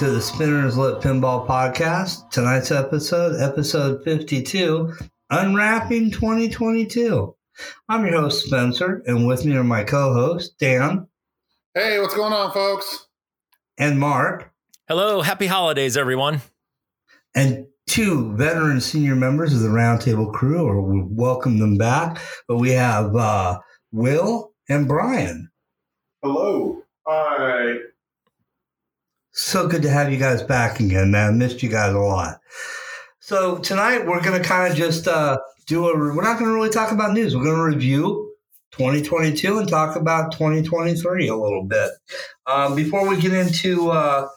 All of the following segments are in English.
welcome to the Spinners Lit Pinball Podcast. Tonight's episode, episode 52, Unwrapping 2022. I'm your host, Spencer, and with me are my co hosts, Dan. Hey, what's going on, folks? And Mark. Hello, happy holidays, everyone. And two veteran senior members of the Roundtable crew, or we welcome them back. But we have uh, Will and Brian. Hello. Hi. So good to have you guys back again, man. I missed you guys a lot. So tonight we're going to kind of just uh, do a. We're not going to really talk about news. We're going to review 2022 and talk about 2023 a little bit. Um, before we get into uh,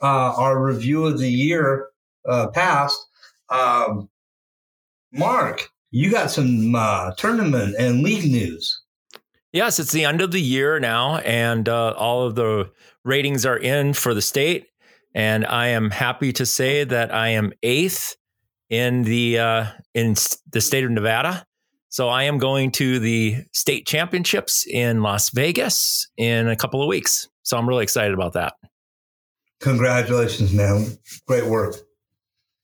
uh, our review of the year uh, past, um, Mark, you got some uh, tournament and league news. Yes, it's the end of the year now, and uh, all of the ratings are in for the state. And I am happy to say that I am eighth in the uh, in the state of Nevada. So I am going to the state championships in Las Vegas in a couple of weeks. So I'm really excited about that. Congratulations, man! Great work.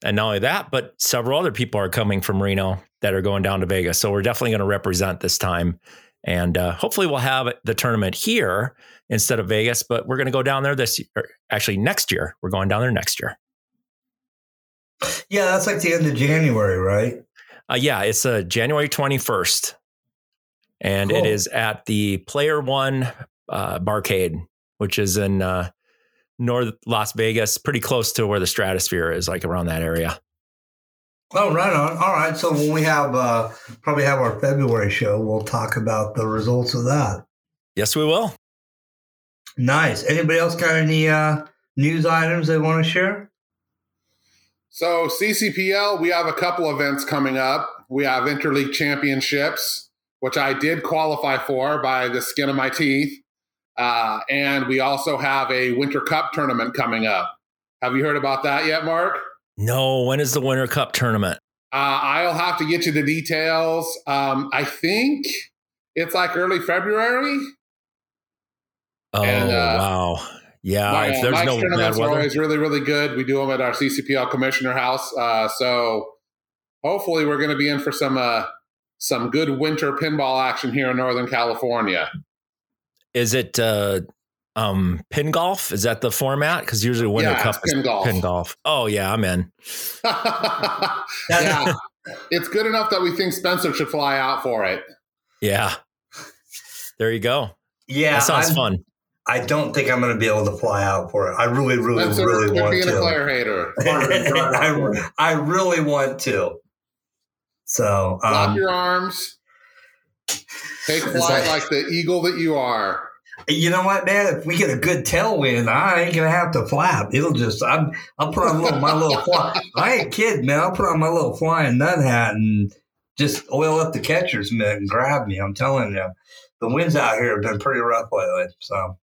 And not only that, but several other people are coming from Reno that are going down to Vegas. So we're definitely going to represent this time and uh, hopefully, we'll have the tournament here instead of Vegas. But we're going to go down there this year. Actually, next year. We're going down there next year. Yeah, that's like the end of January, right? Uh, yeah, it's uh, January 21st. And cool. it is at the Player One uh, Barcade, which is in uh, North Las Vegas, pretty close to where the Stratosphere is, like around that area. Oh, right on. All right. So when we have uh, probably have our February show, we'll talk about the results of that. Yes, we will. Nice. Anybody else got any uh, news items they want to share? So CCPL, we have a couple events coming up. We have Interleague Championships, which I did qualify for by the skin of my teeth, uh, and we also have a Winter Cup tournament coming up. Have you heard about that yet, Mark? No, when is the Winter Cup tournament? Uh, I'll have to get you the details. Um, I think it's like early February. Oh and, uh, wow! Yeah, my, if there's Mike's no tournaments are always really, really good. We do them at our CCPL Commissioner House, uh, so hopefully we're going to be in for some uh, some good winter pinball action here in Northern California. Is it uh, um pin golf? Is that the format? Because usually winter yeah, cup pin golf. pin golf. Oh yeah i'm in. Yeah it's good enough that we think spencer should fly out for it. Yeah. There you go. Yeah that sounds I'm, fun I don't think I'm going to be able to fly out for it. I really, really, Spencer, really want being to. a player hater. I, I really want to. So um, lock your arms. Take flight like, like the eagle that you are you know what, man? If we get a good tailwind, I ain't gonna have to flap. It'll just I'm I'll put on little, my little fly. I ain't kidding, man. I'll put on my little flying nut hat and just oil up the catcher's mitt and grab me. I'm telling you, the winds out here have been pretty rough lately. So,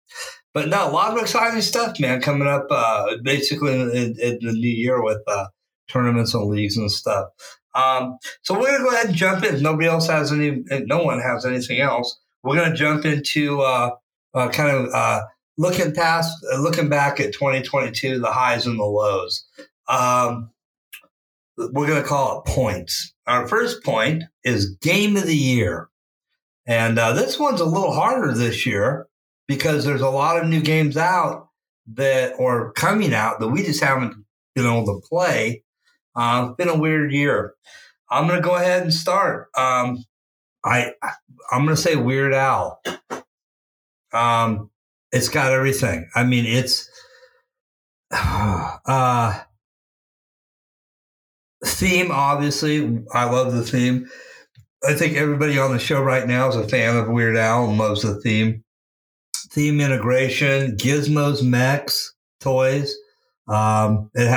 but no, a lot of exciting stuff, man, coming up. Uh, basically in, in, the new year with uh, tournaments and leagues and stuff. Um, so we're gonna go ahead and jump in. Nobody else has any. No one has anything else. We're gonna jump into. Uh, uh, kind of uh, looking past, uh, looking back at 2022, the highs and the lows. Um, we're to call it points. Our first point is game of the year. And this one's a little harder this year because there's a lot of new games out that or coming out that we just haven't been able to play. Uh, it's been a weird year. I'm going to go ahead and start. Um, I I'm going to say Weird Al. Um, it's got everything. I mean, it's uh, theme. Obviously, I love the theme. I think everybody on the show right now is a fan of Weird Al and loves the theme. Theme integration, gizmos, mechs, toys. Um, it,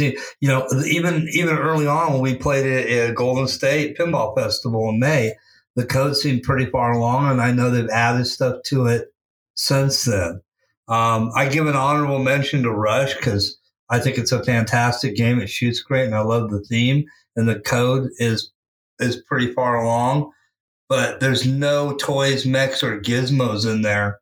it you know, even even early on when we played it at Golden State Pinball Festival in May, the code seemed pretty far along, and I know they've added stuff to it since then. Um, I give an honorable mention to Rush because I think it's a fantastic game. It shoots great, and I love the theme. And the code is is pretty far along, but there's no toys, mechs, or gizmos in there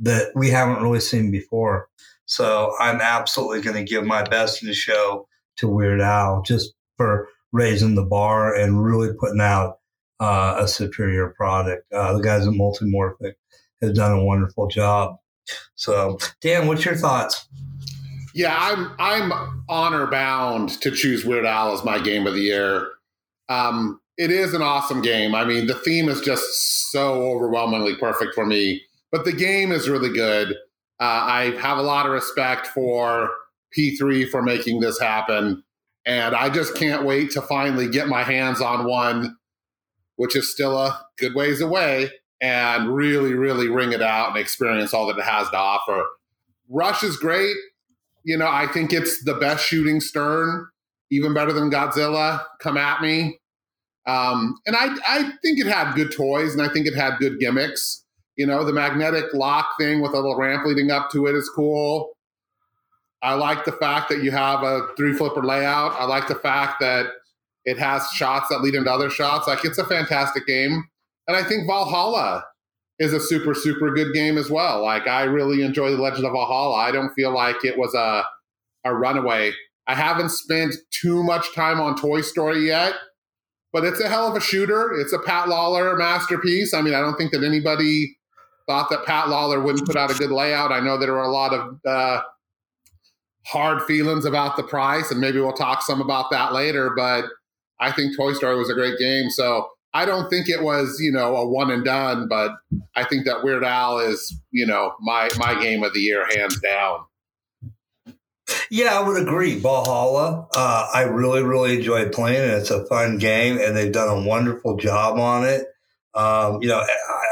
that we haven't really seen before. So I'm absolutely going to give my best in the show to Weird Al just for raising the bar and really putting out uh, a superior product. Uh, the guys at Multimorphic have done a wonderful job. So, Dan, what's your thoughts? Yeah, I'm I'm honor bound to choose Weird Al as my game of the year. Um, it is an awesome game. I mean, the theme is just so overwhelmingly perfect for me, but the game is really good. Uh, I have a lot of respect for P3 for making this happen, and I just can't wait to finally get my hands on one, which is still a good ways away, and really, really wring it out and experience all that it has to offer. Rush is great. You know, I think it's the best shooting Stern, even better than Godzilla. Come at me. Um, and I, I think it had good toys and I think it had good gimmicks. You know, the magnetic lock thing with a little ramp leading up to it is cool. I like the fact that you have a three flipper layout. I like the fact that it has shots that lead into other shots. Like it's a fantastic game. And I think Valhalla is a super, super good game as well. Like I really enjoy the Legend of Valhalla. I don't feel like it was a a runaway. I haven't spent too much time on Toy Story yet, but it's a hell of a shooter. It's a Pat Lawlor masterpiece. I mean, I don't think that anybody thought that Pat Lawlor wouldn't put out a good layout. I know there were a lot of uh, hard feelings about the price, and maybe we'll talk some about that later. But I think Toy Story was a great game. So I don't think it was, you know, a one and done, but I think that Weird Al is, you know, my my game of the year, hands down. Yeah, I would agree. Valhalla, uh, I really, really enjoyed playing it. It's a fun game, and they've done a wonderful job on it. Um, you know,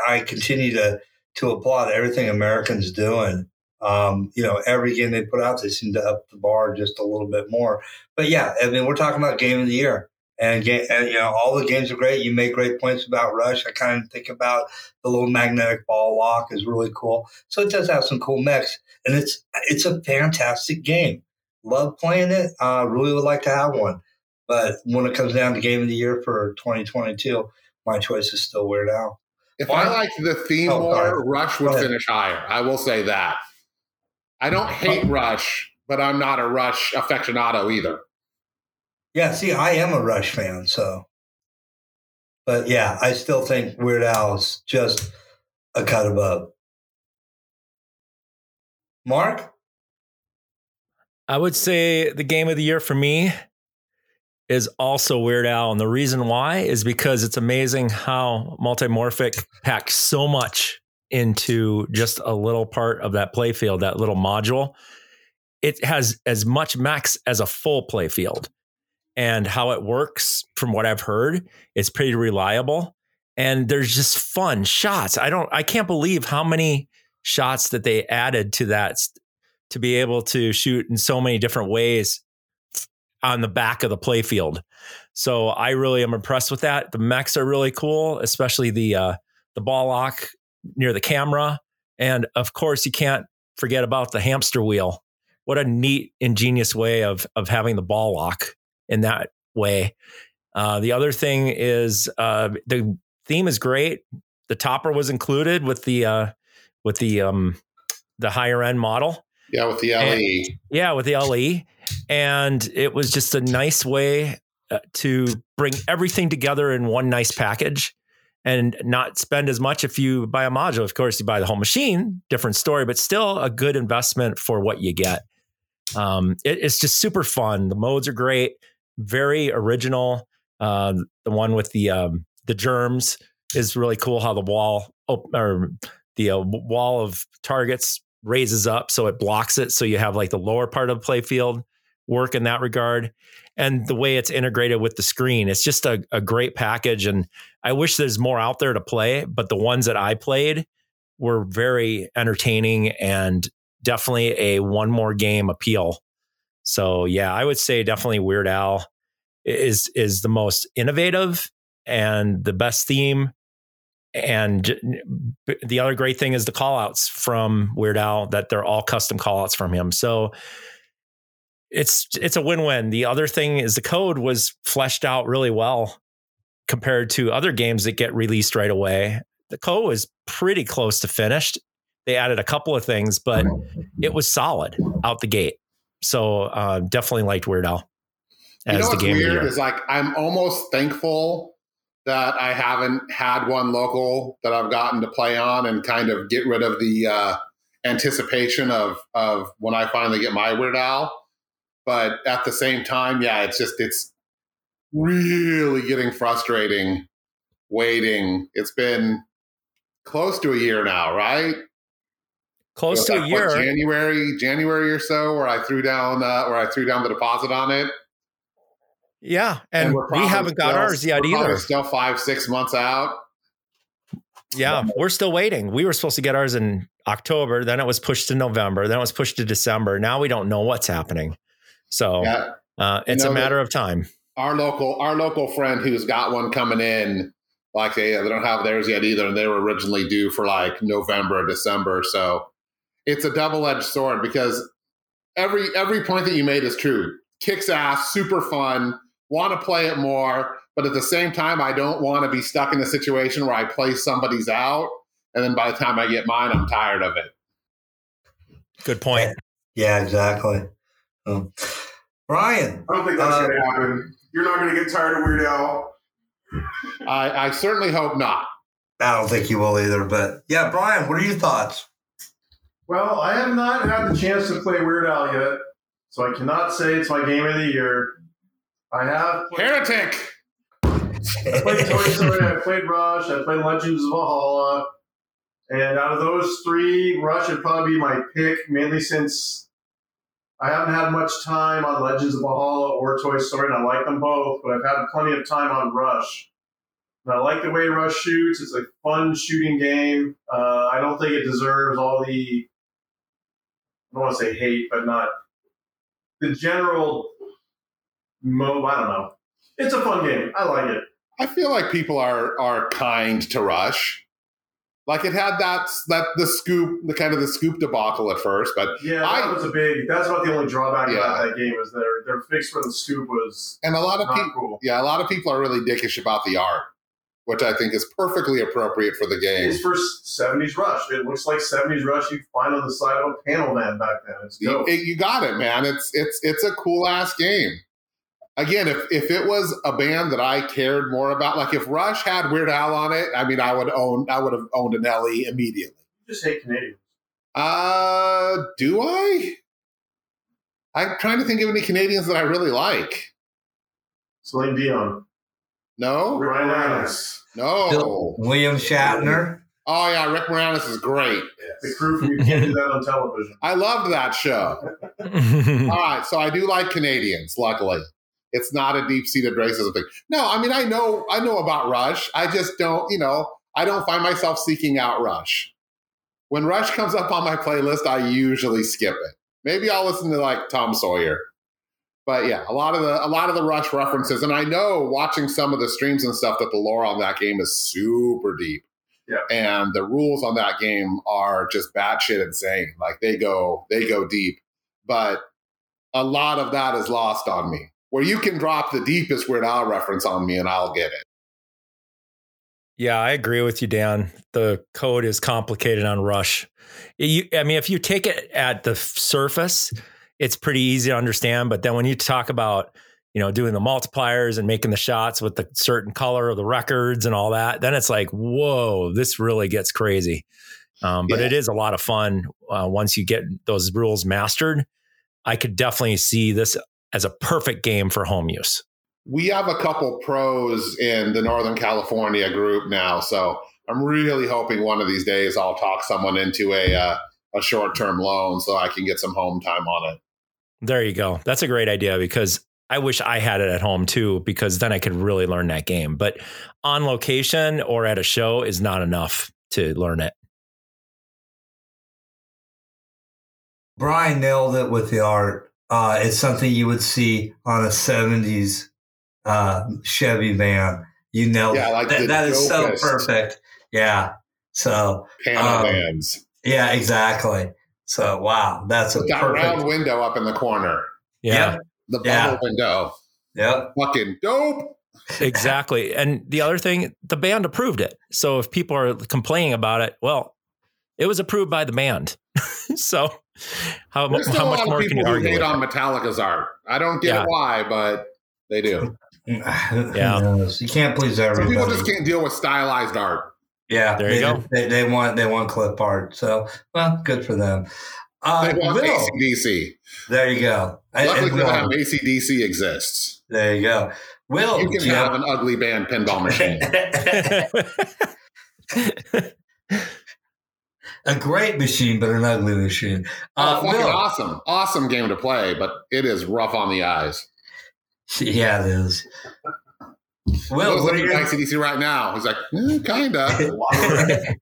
I, I, continue to to applaud everything Americans doing. Um, you know, every game they put out, they seem to up the bar just a little bit more. But yeah, I mean, we're talking about game of the year. And, and, you know all the games are great. You make great points about Rush. I kind of think about the little magnetic ball lock is really cool. So it does have some cool mechs, and it's it's a fantastic game. Love playing it. Uh, really would like to have one, but when it comes down to game of the year for 2022, my choice is still Weird Al. If I liked the theme oh, more. Rush would finish higher. I will say that. I don't hate Rush, but I'm not a Rush aficionado either. Yeah, see, I am a Rush fan, so. But yeah, I still think Weird Al is just a cut above. Mark? I would say the game of the year for me is also Weird Al. And the reason why is because it's amazing how multimorphic packs so much into just a little part of that playfield, that little module. It has as much mechs as a full playfield and how it works from what I've heard, it's pretty reliable. And there's just fun shots. I don't I can't believe how many shots that they added to that to be able to shoot in so many different ways on the back of the playfield. So I really am impressed with that. The mechs are really cool, especially the uh, the ball lock near the camera, and of course you can't forget about the hamster wheel. What a neat, ingenious way of of having the ball lock in that way. Uh, the other thing is uh, the theme is great. The topper was included with the uh, with the um, the higher end model. Yeah, with the LE. And, yeah, with the LE, and it was just a nice way uh, to bring everything together in one nice package and not spend as much if you buy a module. Of course, you buy the whole machine, different story, but still a good investment for what you get. Um, it, it's just super fun. The modes are great very original. Uh, the one with the um, the germs is really cool. How the wall op- or the uh, wall of targets raises up so it blocks it. So you have like the lower part of the playfield work in that regard. And the way it's integrated with the screen, it's just a, a great package. And I wish there's more out there to play, but the ones that I played were very entertaining and definitely a one more game appeal so yeah, I would say definitely Weird Al is is the most innovative and the best theme. And the other great thing is the callouts from Weird Al that they're all custom callouts from him. So it's it's a win-win. The other thing is the code was fleshed out really well compared to other games that get released right away. The code was pretty close to finished. They added a couple of things, but it was solid out the gate. So uh, definitely liked Weird Al as you know the what's game weird is like I'm almost thankful that I haven't had one local that I've gotten to play on and kind of get rid of the uh, anticipation of of when I finally get my Weird Al. But at the same time, yeah, it's just it's really getting frustrating waiting. It's been close to a year now, right? Close to a like, what, year. January, January or so, where I threw down uh, where I threw down the deposit on it. Yeah, and, we're we haven't got still- ours yet we're either. Still five, six months out. Yeah, we're still waiting. We were supposed to get ours in October, then it was pushed to November, then it was pushed to December. Now we don't know what's happening. So Yeah, uh, it's know a matter of time. our local our local friend who's got one coming in, like they they don't have theirs yet either, and they were originally due for like November, or December. So it's a double edged sword because every every point that you made is true. Kicks ass, super fun. Want to play it more, but at the same time, I don't want to be stuck in a situation where I play somebody's out, and then by the time I get mine, I'm tired of it. Good point. Yeah, exactly. Brian, I don't think that's Uh, going to happen. You're not going to get tired of Weird Al. I, I certainly hope not. I don't think you will either, but yeah, Brian, what are your thoughts? Well, I have not had the chance to play Weird Al yet, so I cannot say it's my game of the year. I have played, Heretic. I played Toy Story, I played Rush, I played Legends of Valhalla, and out of those three, Rush would probably be my pick, mainly since I haven't had much time on Legends of Valhalla or Toy Story, and I like them both, but I've had plenty of time on Rush. And I like the way Rush shoots. It's a fun shooting game. Uh, I don't think it deserves all the, I don't want to say hate, but not the general mo. I don't know. It's a fun game. I like it. I feel like people are are kind to Rush. Like it had that that the scoop, the kind of the scoop debacle at first, but Yeah, that I- was a big. That's about the only drawback Yeah. about that game is their their fix for the scoop was and a lot of people, cool. yeah, a lot of people are really dickish about the art, which I think is perfectly appropriate for the game. It's for seventies Rush. It looks like seventies Rush you find on the side of a panel van back then. It's You, it- you got it, man. It's it's it's a cool ass game. Again, if if it was a band that I cared more about, like if Rush had Weird Al on it, I mean, I would own, I would have owned an LE immediately. You just hate Canadians. Uh, do I? I'm trying to think of any Canadians that I really like. Celine Dion. No, Bryan Adams. no. William Shatner. Oh yeah, Rick Moranis is great. The crew from You Can't Do That on Television. I loved that show. All right, so I do like Canadians. Luckily, it's not a deep-seated racism thing. No, I mean I know I know about Rush. I just don't, you know, I don't find myself seeking out Rush. When Rush comes up on my playlist, I usually skip it. Maybe I'll listen to like Tom Sawyer. But yeah, a lot of the a lot of the Rush references, and I know watching some of the streams and stuff that the lore on that game is super deep. Yeah. And the rules on that game are just batshit insane. Like they go they go deep. But a lot of that is lost on me. Where you can drop the deepest Weird Al reference on me and I'll get it. Yeah, I agree with you, Dan. The code is complicated on Rush. You, I mean, if you take it at the surface, it's pretty easy to understand. But then when you talk about, you know, doing the multipliers and making the shots with the certain color of the records and all that, then it's like, whoa, this really gets crazy. Um, but Yeah. it is a lot of fun uh, once you get those rules mastered. I could definitely see this as a perfect game for home use. We have a couple pros in the Northern California group now, so I'm really hoping one of these days I'll talk someone into a uh, a short term loan so I can get some home time on it. There you go. That's a great idea because I wish I had it at home too, because then I could really learn that game. But on location or at a show is not enough to learn it. Brian nailed it with the art. Uh, it's something you would see on a 70s uh, Chevy van. You nailed Yeah, it. like That- that is so perfect. Yeah. So, Panel Um, bands yeah, exactly. So, wow. That's a with that round window up in the corner, Yeah, Yep. the bubble Yeah. window, Yep. fucking dope. exactly. And the other thing, the band approved it. So if people are complaining about it, well, It was approved by the band. so how, There's how still a much lot more of can you people who argue? hate with on? Metallica's art. I don't get Yeah. why, but they do. Yeah. you can't please Some people just can't deal with stylized art. Yeah, There you they, go. They, they want they want clip art. So well, good for them. Uh, They want Will, ACDC. there you go. Luckily and for Will, them, ACDC exists. there you go. Will, You can do have an ugly band pinball machine. a great machine, but an ugly machine. Oh, Uh, fucking Will, awesome. Awesome game to play, but it is rough on the eyes. yeah, it is. Will, what are you? at ACDC right now. He's like, eh, kinda.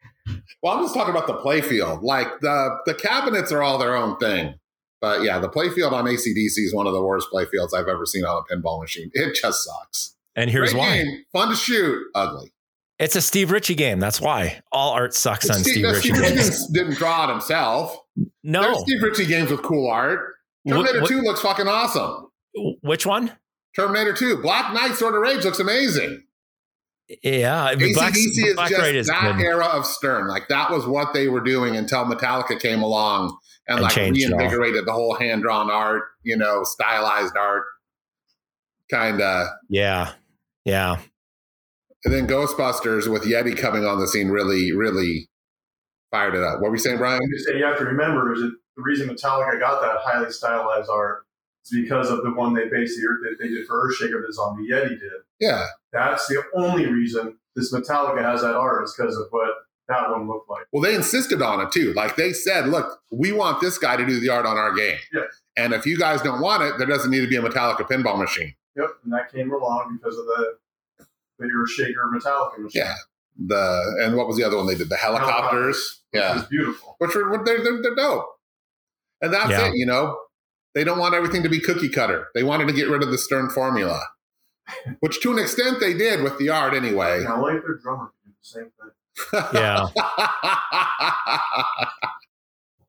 well, I'm just talking about the playfield. Like the the cabinets are all their own thing. But yeah, the playfield on ACDC is one of the worst playfields I've ever seen on a pinball machine. It just sucks. and here's Great why. game, fun to shoot, ugly. It's a Steve Ritchie game. That's why. All art sucks on Steve, Steve Ritchie Steve Ritchie games. didn't, draw it himself. No, There's Steve Ritchie games with cool art. Terminator 2 looks fucking awesome. Which one? Terminator 2. Black Knight Sword of Rage looks amazing. Yeah. Black, ACDC is Black just is that good. era of Stern. Like that was what they were doing until Metallica came along and, And like changed it all. reinvigorated the whole hand drawn art, you know, stylized art. Kind of. Yeah. Yeah. And then Ghostbusters with Yeti coming on the scene really, really fired it up. What were you saying, Brian? Say you have to remember is that the reason Metallica got that highly stylized art is because of the one they based the that they did for Earthshaker that Zombie Yeti did. Yeah. That's the only reason this Metallica has that art is because of what that one looked like. Well, they insisted on it too. Like they said, look, we want this guy to do the art on our game. Yeah. And if you guys don't want it, there doesn't need to be a Metallica pinball machine. Yep, and that came along because of the the Earthshaker Metallica machine. Yeah. The and what was the other one they did? The helicopters. Which Yeah. is beautiful. Which were they're, they're, they're dope. And that's Yeah. it, you know. They don't want everything to be cookie cutter. They wanted to get rid of the Stern formula, which to an extent they did with the art anyway. And I like their drummer do the same thing. Yeah.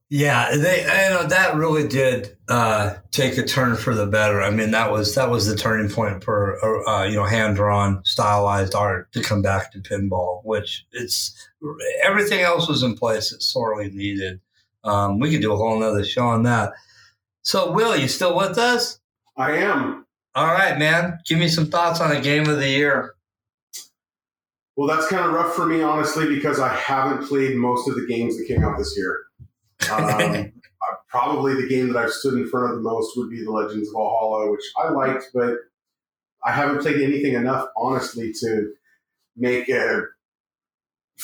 Yeah, they you know that really did uh, take a turn for the better. I mean, that was that was the turning point for uh, you know hand drawn, stylized art to come back to pinball, which it's everything else was in place. It's sorely needed. Um, we could do a whole nother show on that. So, Will, you still with us? I am. All right, man. Give me some thoughts on a game of the year. Well, that's kind of rough for me, honestly, because I haven't played most of the games that came out this year. Um, probably the game that I've stood in front of the most would be The Legends of Valhalla, which I liked, but I haven't played anything enough, honestly, to make a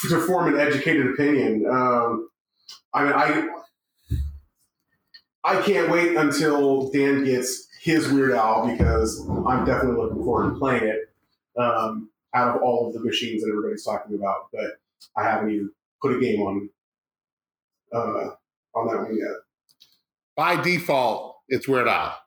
to form an educated opinion. Um, I mean, I I can't wait until Dan gets his Weird Al because I'm definitely looking forward to playing it. Um, out of all of the machines that everybody's talking about, but I haven't even put a game on uh, on that one yet. By default, it's Weird Al.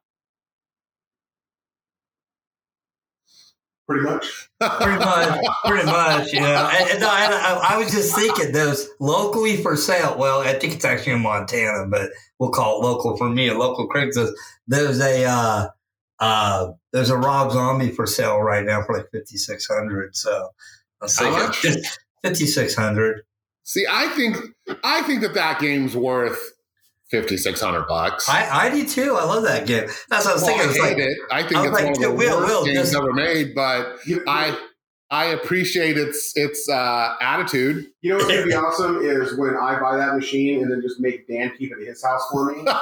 Pretty much. pretty much, pretty much, Yeah. know. And, and I, I, I was just thinking those locally for sale. Well, I think it's actually in Montana, but we'll call it local for me. A local Craigslist. There's a uh, uh, there's a Rob Zombie for sale right now for like fifty six hundred. So I was How thinking fifty six hundred. See, I think I think that that game's worth fifty six hundred bucks. I, I do too. I love that game. That's what I was Well, thinking. I It's hate like, it. I think I it's like, one of the Will, worst Will, games just- ever made. But You, I I appreciate its its uh, attitude. you know what's gonna be awesome is when I buy that machine and then just make Dan keep it at his house for me all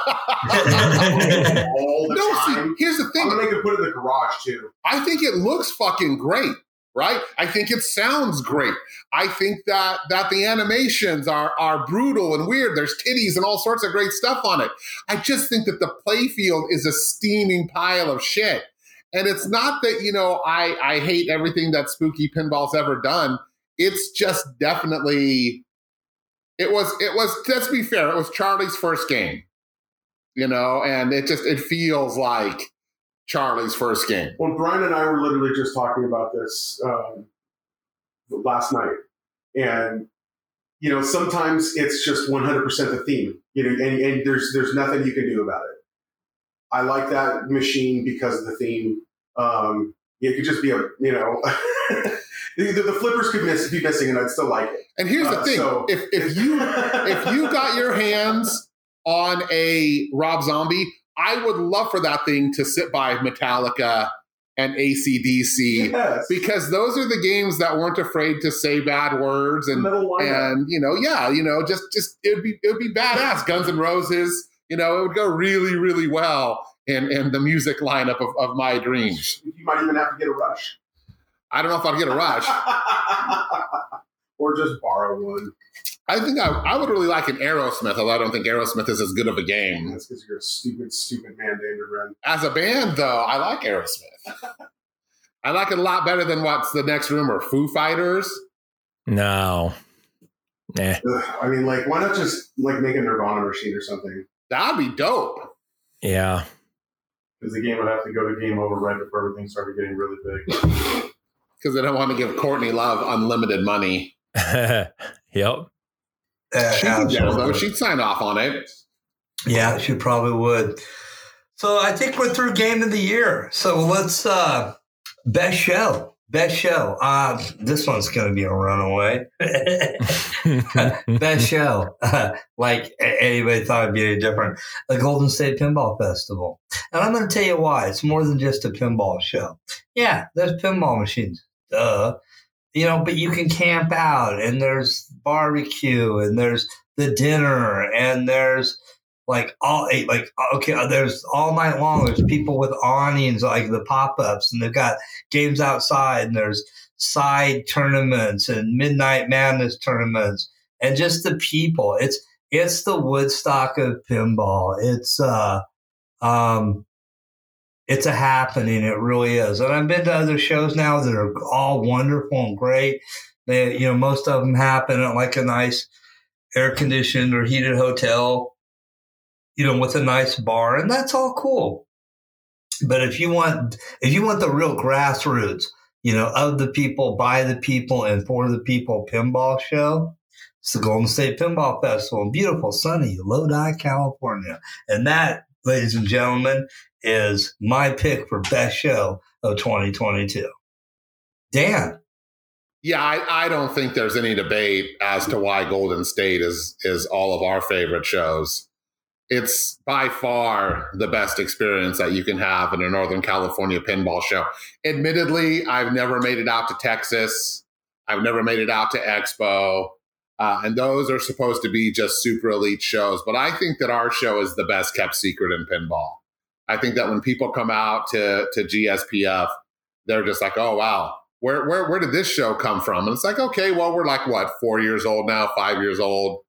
the no, see, time. here's the I'm thing. gonna make him put it in the garage too. I think it looks fucking great, right? I think it sounds great. I think that that the animations are are brutal and weird. There's titties and all sorts of great stuff on it. I just think that the playfield is a steaming pile of shit. And it's not that, you know, I I hate everything that Spooky Pinball's ever done. It's just definitely it was it was let's be fair, it was Charlie's first game. You know, and it just it feels like Charlie's first game. Well, Brian and I were literally just talking about this um, last night, and you know, sometimes it's just 100% the theme, you know, and, and there's there's nothing you can do about it. I like that machine because of the theme. Um, it could just be a, you know, the, the flippers could miss, be missing, and I'd still like it. And here's the Uh, thing: so- if if you if you got your hands on a Rob Zombie, I would love for that thing to sit by Metallica and ACDC yes. because those are the games that weren't afraid to say bad words and and you know yeah you know just just it would be it would be badass Guns N' Roses you know it would go really really well in in the music lineup of, of my dreams. you might even have to get a rush. I don't know if I'd get a rush. or just borrow one. I think I, I would really like an Aerosmith, although I don't think Aerosmith is as good of a game. That's because you're a stupid, stupid man, Danger Ren. As a band, though, I like Aerosmith. I like it a lot better than what's the next rumor, Foo Fighters. no. Nah. Ugh, I mean, like, why not just like make a Nirvana machine or something? That'd be dope. Yeah. Because the game would have to go to game over right before everything started getting really big. Because they don't want to give Courtney Love unlimited money. yep. Uh, She'd be down, though. She'd sign off on it. Yeah, she probably would. So I think we're through game of the year. So let's uh best show. Best show. Uh this one's gonna be a runaway. best show. like anybody thought it'd be any different. The Golden State Pinball Festival. And I'm gonna tell you why. It's more than just a pinball show. Yeah, there's pinball machines. Duh. You know, but you can camp out and there's barbecue and there's the dinner and there's like all eight, like okay, uh, there's all night long. There's people with awnings, like the pop ups, and they've got games outside, and there's side tournaments and midnight madness tournaments, and just the people. It's it's the Woodstock of pinball. It's uh, um, it's a happening. It really is. And I've been to other shows now that are all wonderful and great. They, you know, most of them happen at like a nice air conditioned or heated hotel you know, with a nice bar, and that's all cool. But if you want, if you want the real grassroots, you know, of the people, by the people, and for the people pinball show, it's the Golden State Pinball Festival in beautiful, sunny Lodi, California. And that, ladies and gentlemen, is my pick for best show of 2022. Dan, Yeah, I, I don't think there's any debate as to why Golden State is is all of our favorite shows. It's by far the best experience that you can have in a Northern California pinball show. Admittedly, I've never made it out to Texas. I've never made it out to Expo. Uh, and those are supposed to be just super elite shows. But I think that our show is the best kept secret in pinball. I think that when people come out to, to GSPF, they're just like, oh, wow, where, where, where did this show come from? And it's like, okay, well, we're like, what, four years old now, five years old,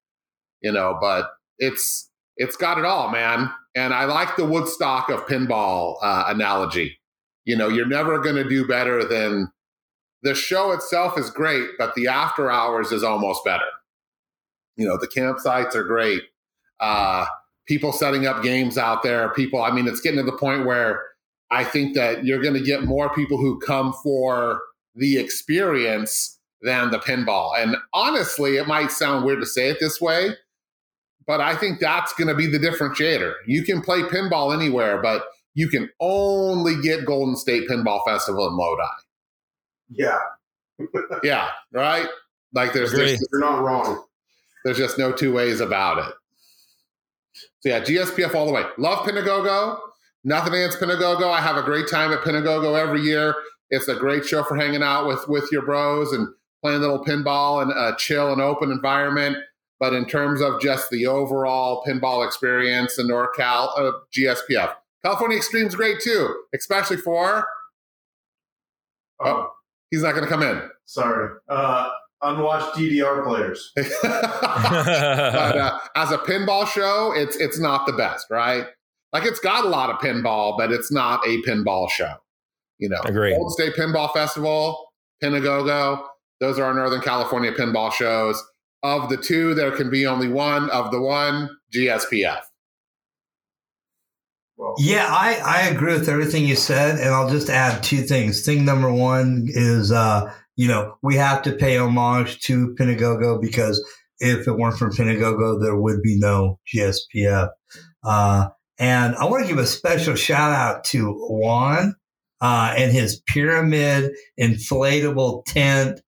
you know, but it's, it's got it all, man. And I like the Woodstock of pinball uh, analogy. You know, you're never going to do better than the show itself is great, but the after hours is almost better. You know, the campsites are great. Uh, people setting up games out there, people, I mean, it's getting to the point where I think that you're going to get more people who come for the experience than the pinball. And honestly, it might sound weird to say it this way, but I think that's going to be the differentiator. You can play pinball anywhere, but you can only get Golden State Pinball Festival in Lodi. Yeah, Yeah, right? Like there's, there's you're not wrong. there's just no two ways about it. So yeah, GSPF all the way. Love Pinagogo. Nothing against Pinagogo. I have a great time at Pinagogo every year. It's a great show for hanging out with with your bros and playing a little pinball and a chill and open environment. But in terms of just the overall pinball experience in NorCal, uh, GSPF, California Extreme's great too, especially for Oh, he's not going to come in. sorry. Uh, unwatched DDR players. but uh, as a pinball show, it's it's not the best, right? Like it's got a lot of pinball, but it's not a pinball show. You know, Agree. Golden State Pinball Festival, Pinagogo, those are our Northern California pinball shows. Of the two, there can be only one. Of the one, GSPF. Well, Yeah, I, I agree with everything you said, and I'll just add two things. Thing number one is, uh, you know, we have to pay homage to Pinagogo because if it weren't for Pinagogo, there would be no GSPF. Uh, and I want to give a special shout out to Juan uh, and his pyramid inflatable tent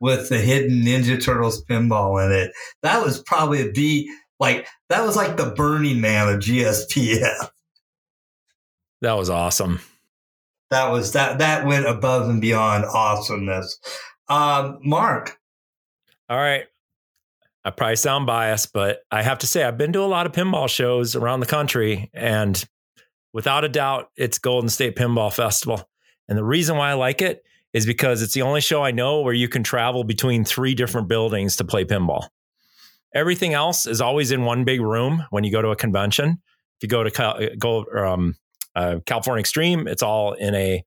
with the hidden Ninja Turtles pinball in it. That was probably the like that was like the Burning Man of GSPF. That was awesome. That was that that went above and beyond awesomeness. Um, Mark, All right. I probably sound biased, but I have to say I've been to a lot of pinball shows around the country, and without a doubt, it's Golden State Pinball Festival. And the reason why I like it is because it's the only show I know where you can travel between three different buildings to play pinball. Everything else is always in one big room when you go to a convention. If you go to go um, uh, California Extreme, it's all in a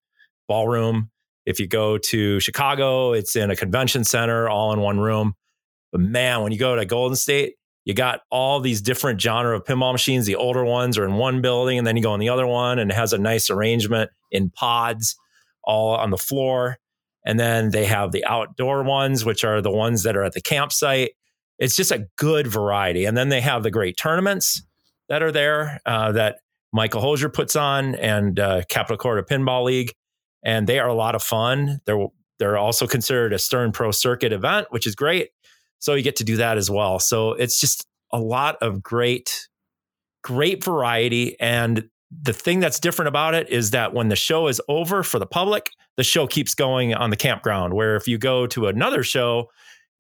ballroom. If you go to Chicago, it's in a convention center, all in one room. But man, when you go to Golden State, you got all these different genre of pinball machines. The older ones are in one building, and then you go in the other one, and it has a nice arrangement in pods, all on the floor. And then they have the outdoor ones, which are the ones that are at the campsite. It's just a good variety. And then they have the great tournaments that are there uh, that Michael Hosier puts on and uh, Capital Corridor Pinball League, and they are a lot of fun. They're they're also considered a Stern Pro Circuit event, which is great. So you get to do that as well. So it's just a lot of great, great variety. And the thing that's different about it is that when the show is over for the public, the show keeps going on the campground. Where if you go to another show,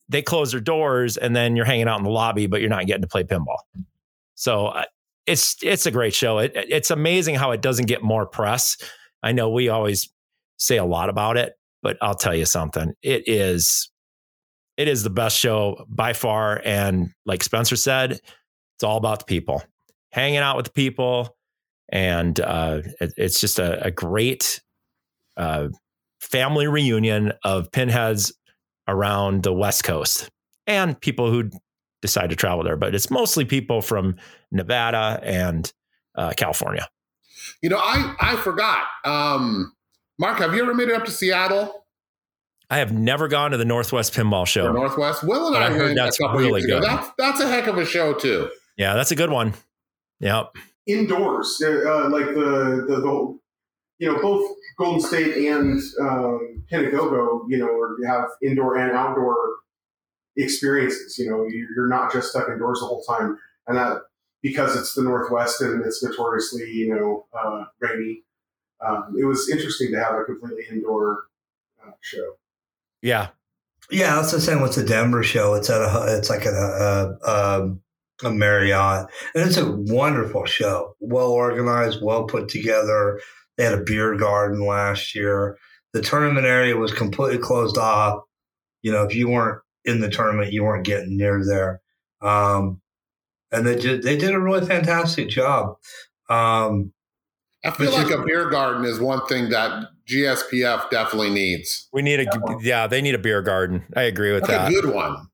they close their doors and then you're hanging out in the lobby, but you're not getting to play pinball. So uh, it's it's a great show. It, it's amazing how it doesn't get more press. I know we always say a lot about it, but I'll tell you something. It is it is the best show by far. And like Spencer said, it's all about the people, hanging out with the people, and uh, it, it's just a, a great uh, family reunion of pinheads around the West Coast and people who decide to travel there. But it's mostly people from Nevada and uh, California. You know, I I forgot. Um, Mark, have you ever made it up to Seattle I have never gone to the Northwest Pinball or Show. Northwest? Will and I, I heard that's a really good. That's that's a heck of a show too. Yeah, that's a good one. Yep. indoors, uh, like the, the the you know both Golden State and um, Pinagogo, you know, or you have indoor and outdoor experiences. You know, You- you're not just stuck indoors the whole time, and that because it's the Northwest and it's notoriously you know uh, rainy. Um, it was interesting to have a completely indoor uh, show. Yeah. Yeah, that's the same with the Denver show. It's at a it's like at a, a, a, a Marriott, and it's a wonderful show. Well organized, well put together. They had a beer garden last year. The tournament area was completely closed off. You know, if you weren't in the tournament, you weren't getting near there. Um, and they did they did a really fantastic job. Um, I feel like a beer garden is one thing that GSPF definitely needs. We need a yeah, they need a beer garden. I agree with Like that. a good one.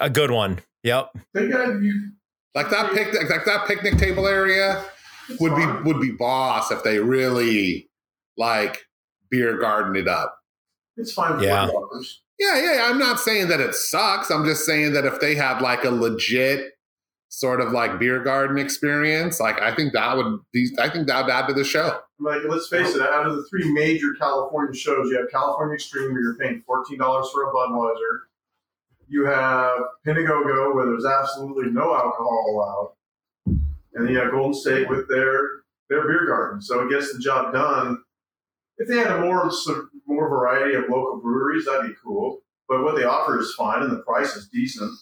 a good one. Yep. They got you. Like that picnic, like that picnic table area would be would be boss if they really like beer garden it up. It's fine for Yeah. dollars. Yeah, yeah. I'm not saying that it sucks. I'm just saying that if they had like a legit sort of like beer garden experience, like I think that would be. I think that would add to the show. Like, let's face it, out of the three major California shows, you have California Extreme, where you're paying $14 for a Budweiser. You have Pinagogo, where there's absolutely no alcohol allowed. And then you have Golden State with their, their beer garden. So it gets the job done. If they had a more, sort- more variety of local breweries, that'd be cool. But what they offer is fine, and the price is decent.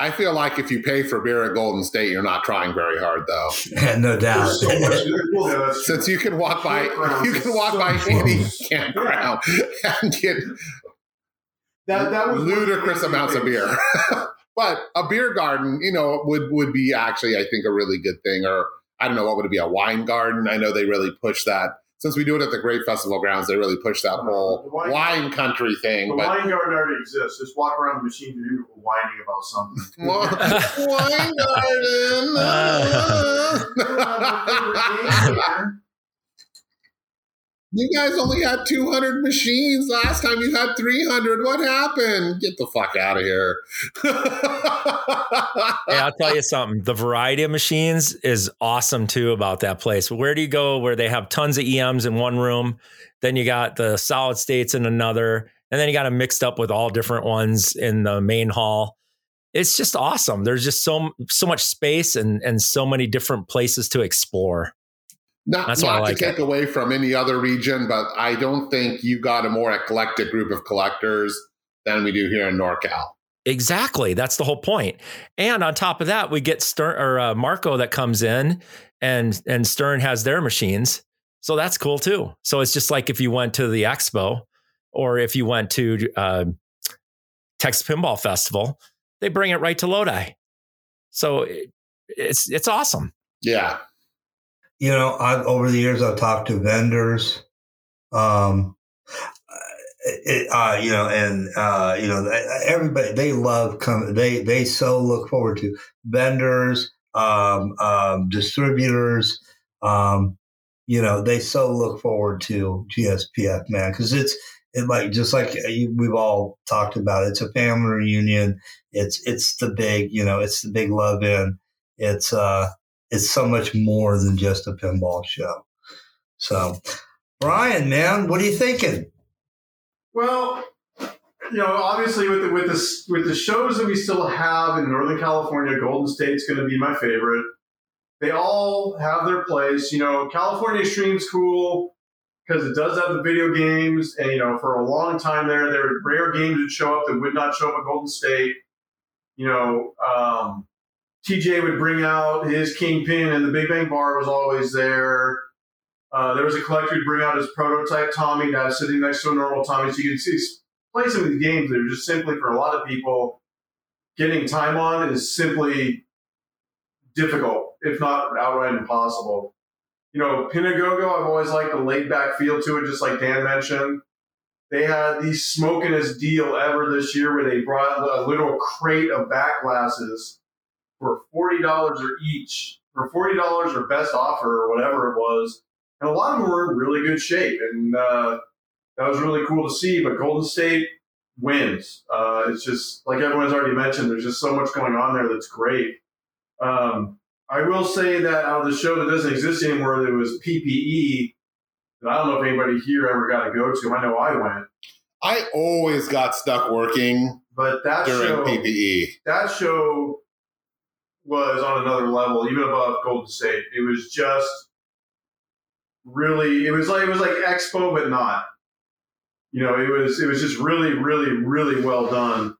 I feel like if you pay for beer at Golden State, you're not trying very hard though. no doubt. So much. Yeah. Since you can walk by, you can walk so by close. any campground and get That that was one of the ludicrous amounts of beer. but a beer garden, you know, would would be actually, I think, a really good thing. Or I don't know, what would it be? A wine garden? I know they really push that. Since we do it at the Grape Festival grounds, they really push that whole The wine- wine country thing. The But wine garden already exists. Just walk around the machine and do whining about something. wine garden. you guys only had 200 machines last time. You had 300. What happened? Get the fuck out of here. Hey, I'll tell you something. The variety of machines is awesome too about that place. Where do you go where they have tons of EMs in one room? Then you got the solid states in another. and then you got them mixed up with all different ones in the main hall. It's just awesome. There's just so so much space and and so many different places to explore. Not, That's not like to take it. away from any other region, but I don't think you got a more eclectic group of collectors than we do here in NorCal. Exactly. That's the whole point. And on top of that, we get Stern or uh, Marco that comes in, and and Stern has their machines, so that's cool too. So it's just like if you went to the expo, or if you went to uh, Texas Pinball Festival, they bring it right to Lodi. So it, it's it's awesome. Yeah. You know, I've over the years I've talked to vendors, um, it, uh, you know, and uh, you know, everybody they love come. They they so look forward to vendors, um, um, distributors. Um, you know, they so look forward to GSPF, man, because it's it like just like we've all talked about. It's a family reunion. It's it's the big, you know, it's the big love in. It's uh it's so much more than just a pinball show. So, Brian, man, what are you thinking? Well, you know, obviously with the with the with the shows that we still have in Northern California, Golden State's going to be my favorite. They all have their place. You know, California Extreme's cool because it does have the video games, and you know, for a long time there, there were rare games that show up that would not show up at Golden State. You know, um, TJ would bring out his Kingpin, and the Big Bang Bar was always there. Uh, there was a collector who'd bring out his prototype Tommy was sitting next to a normal Tommy, so you could see play some of these games that are just simply for a lot of people getting time on is simply difficult, if not outright impossible. You know, Pinagogo, I've always liked the laid back feel to it, just like Dan mentioned. They had the smokingest deal ever this year where they brought a little crate of back glasses for forty dollars or each, for forty dollars or best offer or whatever it was. And a lot of them were in really good shape. And uh, that was really cool to see. But Golden State wins. Uh, it's just like everyone's already mentioned. There's just so much going on there that's great. Um, I will say that out of the show that doesn't exist anymore, there was PPE. That I don't know if anybody here ever got to go to. I know I went, I always got stuck working but that during show, PPE. that show was on another level, even above Golden State. It was just really, it was like it was like Expo, but not. You know, it was it was just really, really, really well done.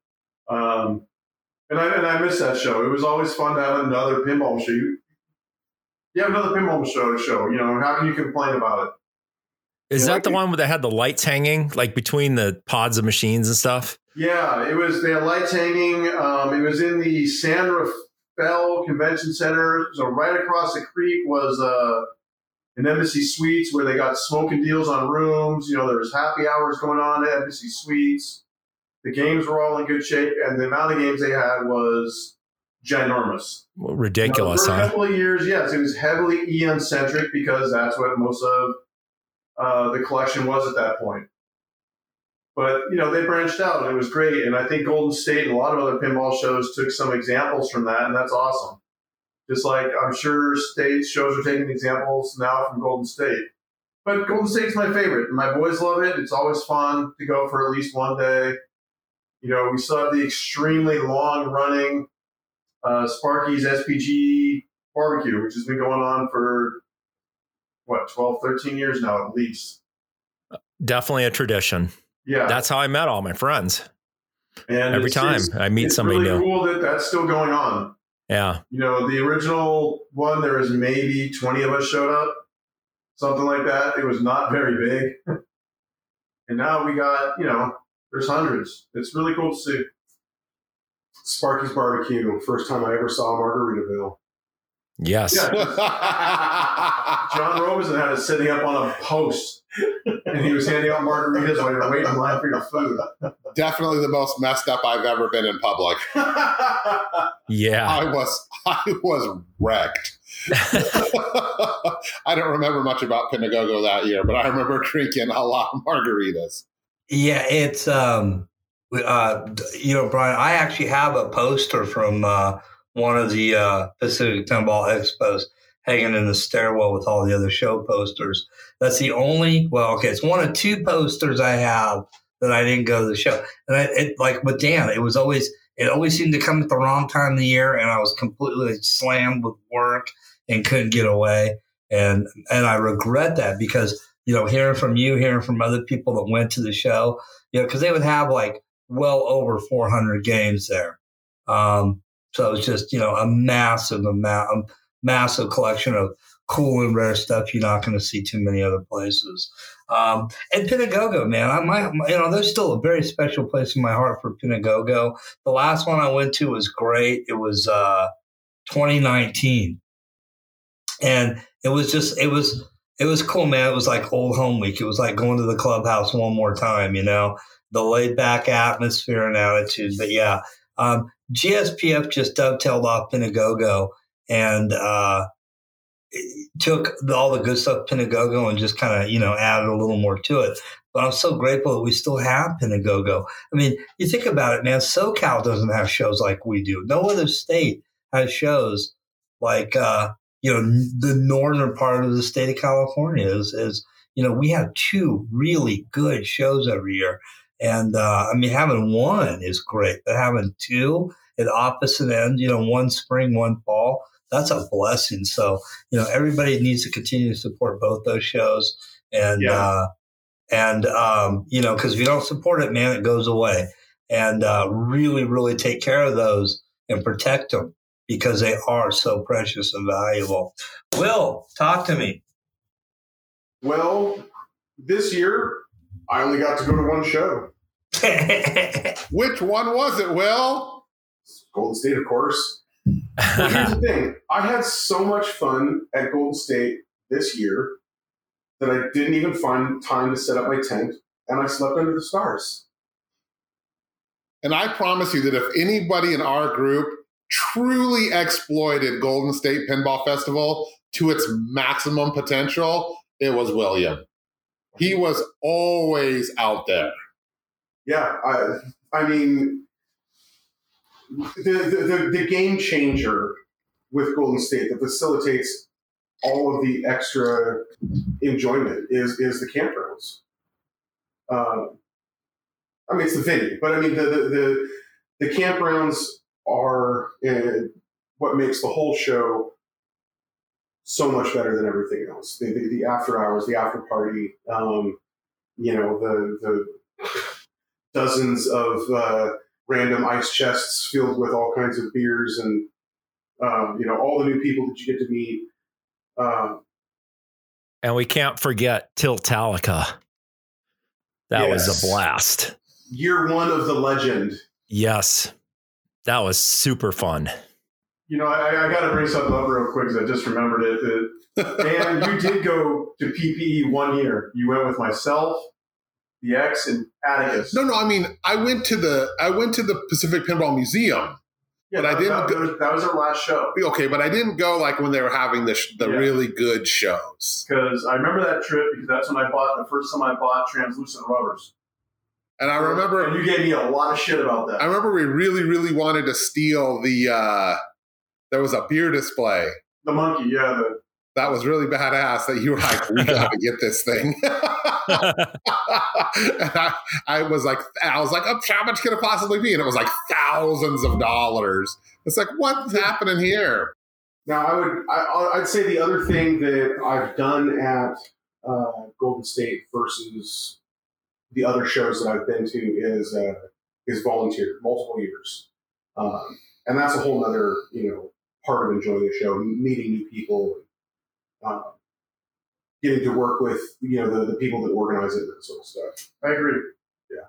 Um, and I and I miss that show. It was always fun to have another pinball show. You, you have another pinball show show. You know, how can you complain about it? Is Yeah, that the one that had the lights hanging like between the pods of machines and stuff? Yeah, it was. They had lights hanging. Um, it was in the San Rafael Convention Center. So right across the creek was uh, an Embassy Suites where they got smoking deals on rooms. You know, there was happy hours going on at Embassy Suites. The games were all in good shape, and the amount of games they had was ginormous. Well, Ridiculous, the first huh? couple of years, yes, it was heavily EM centric because that's what most of uh, the collection was at that point. But you know, they branched out and it was great. And I think Golden State and a lot of other pinball shows took some examples from that, and that's awesome. Just like I'm sure state shows are taking examples now from Golden State. But Golden State's my favorite. My boys love it. It's always fun to go for at least one day. You know, we still have the extremely long running uh, Sparky's SPG barbecue, which has been going on for what 12, 13 years now at least. Definitely a tradition. Yeah, That's how I met all my friends. and Every time just- I meet it's somebody really new. cool that that's still going on. Yeah. You know, the original one, there was maybe 20 of us showed up, something like that. It was not very big. and now we got, you know, there's hundreds. It's really cool to see. Sparky's Barbecue, first time I ever saw Margaritaville. Yes. Yeah. John Robeson had it sitting up on a post, and he was handing out margaritas while you're waiting in line for your food. Definitely the most messed up I've ever been in public. Yeah. I was I was wrecked. I don't remember much about Pinagogo that year, but I remember drinking a lot of margaritas. Yeah, it's um, uh, you know, Brian. I actually have a poster from uh, one of the uh, Pacific Pinball Expos hanging in the stairwell with all the other show posters. That's the only. Well, okay, it's one of two posters I have that I didn't go to the show. And I, it, like with Dan, it was always it always seemed to come at the wrong time of the year, and I was completely slammed with work and couldn't get away. And and I regret that because you know hearing from you, hearing from other people that went to the show, you know, because they would have like well over 400 games there. Um, so it's just you know a massive amount, a massive collection of cool and rare stuff you're not going to see too many other places. Um, and Pinagogo, man, I might, you know, there's still a very special place in my heart for Pinagogo. The last one I went to was great. It was uh, 2019, and it was just, it was, it was cool, man. It was like old home week. It was like going to the clubhouse one more time, you know, the laid back atmosphere and attitude. But yeah, um, GSPF just dovetailed off Pinagogo and uh, took all the good stuff Pinagogo and just kind of you know added a little more to it. But I'm so grateful that we still have Pinagogo. I mean, you think about it, man. SoCal doesn't have shows like we do. No other state has shows like uh, you know the northern part of the state of California is. is you know, we have two really good shows every year. And uh, I mean, having one is great, but having two at opposite ends, you know, one spring, one fall, that's a blessing. So, you know, everybody needs to continue to support both those shows. And, yeah. uh, and, um, you know, cause if you don't support it, man, it goes away and, uh, really, really take care of those and protect them because they are so precious and valuable. Will, talk to me. Well, this year I only got to go to one show. Which one was it, Will? Golden State, of course here's the thing I had so much fun at Golden State this year that I didn't even find time to set up my tent and I slept under the stars. And I promise you that if anybody in our group truly exploited Golden State Pinball Festival to its maximum potential, it was William. He was always out there. Yeah, I, I mean, the, the, the, game changer with Golden State that facilitates all of the extra enjoyment is is the campgrounds. Uh, I mean, it's the venue, but I mean the the the, the campgrounds are uh, what makes the whole show so much better than everything else. The, the, the after hours, the after party, um, you know, the the dozens of uh, random ice chests filled with all kinds of beers and um, you know all the new people that you get to meet. Um, and we can't forget Tiltalica. That yes. was a blast. Year one of the legend. Yes, that was super fun. You know, I, I got to bring something up real quick because I just remembered it. and you did go to PPE one year. You went with myself, the X and Atticus. No, no. I mean, I went to the I went to the Pacific Pinball Museum. Yeah, but I didn't. That, go, that was our last show. Okay, but I didn't go like when they were having the sh- the yeah. really good shows. Because I remember that trip because that's when I bought the first time I bought translucent rubbers. And I remember, and you gave me a lot of shit about that. I remember we really, really wanted to steal the. uh There was a beer display. The monkey, yeah. The, that was really badass. That you were like, we got to get this thing. I, I, was like, I was like, oh, how much could it possibly be? And it was like thousands of dollars. It's like, what's happening here? Now, I would, I, would say the other thing that I've done at uh, Golden State versus the other shows that I've been to is uh, is volunteer multiple years, um, and that's a whole other you know part of enjoying the show, meeting new people. Um, getting to work with you know the, the people that organize it and that sort of stuff. I agree. Yeah.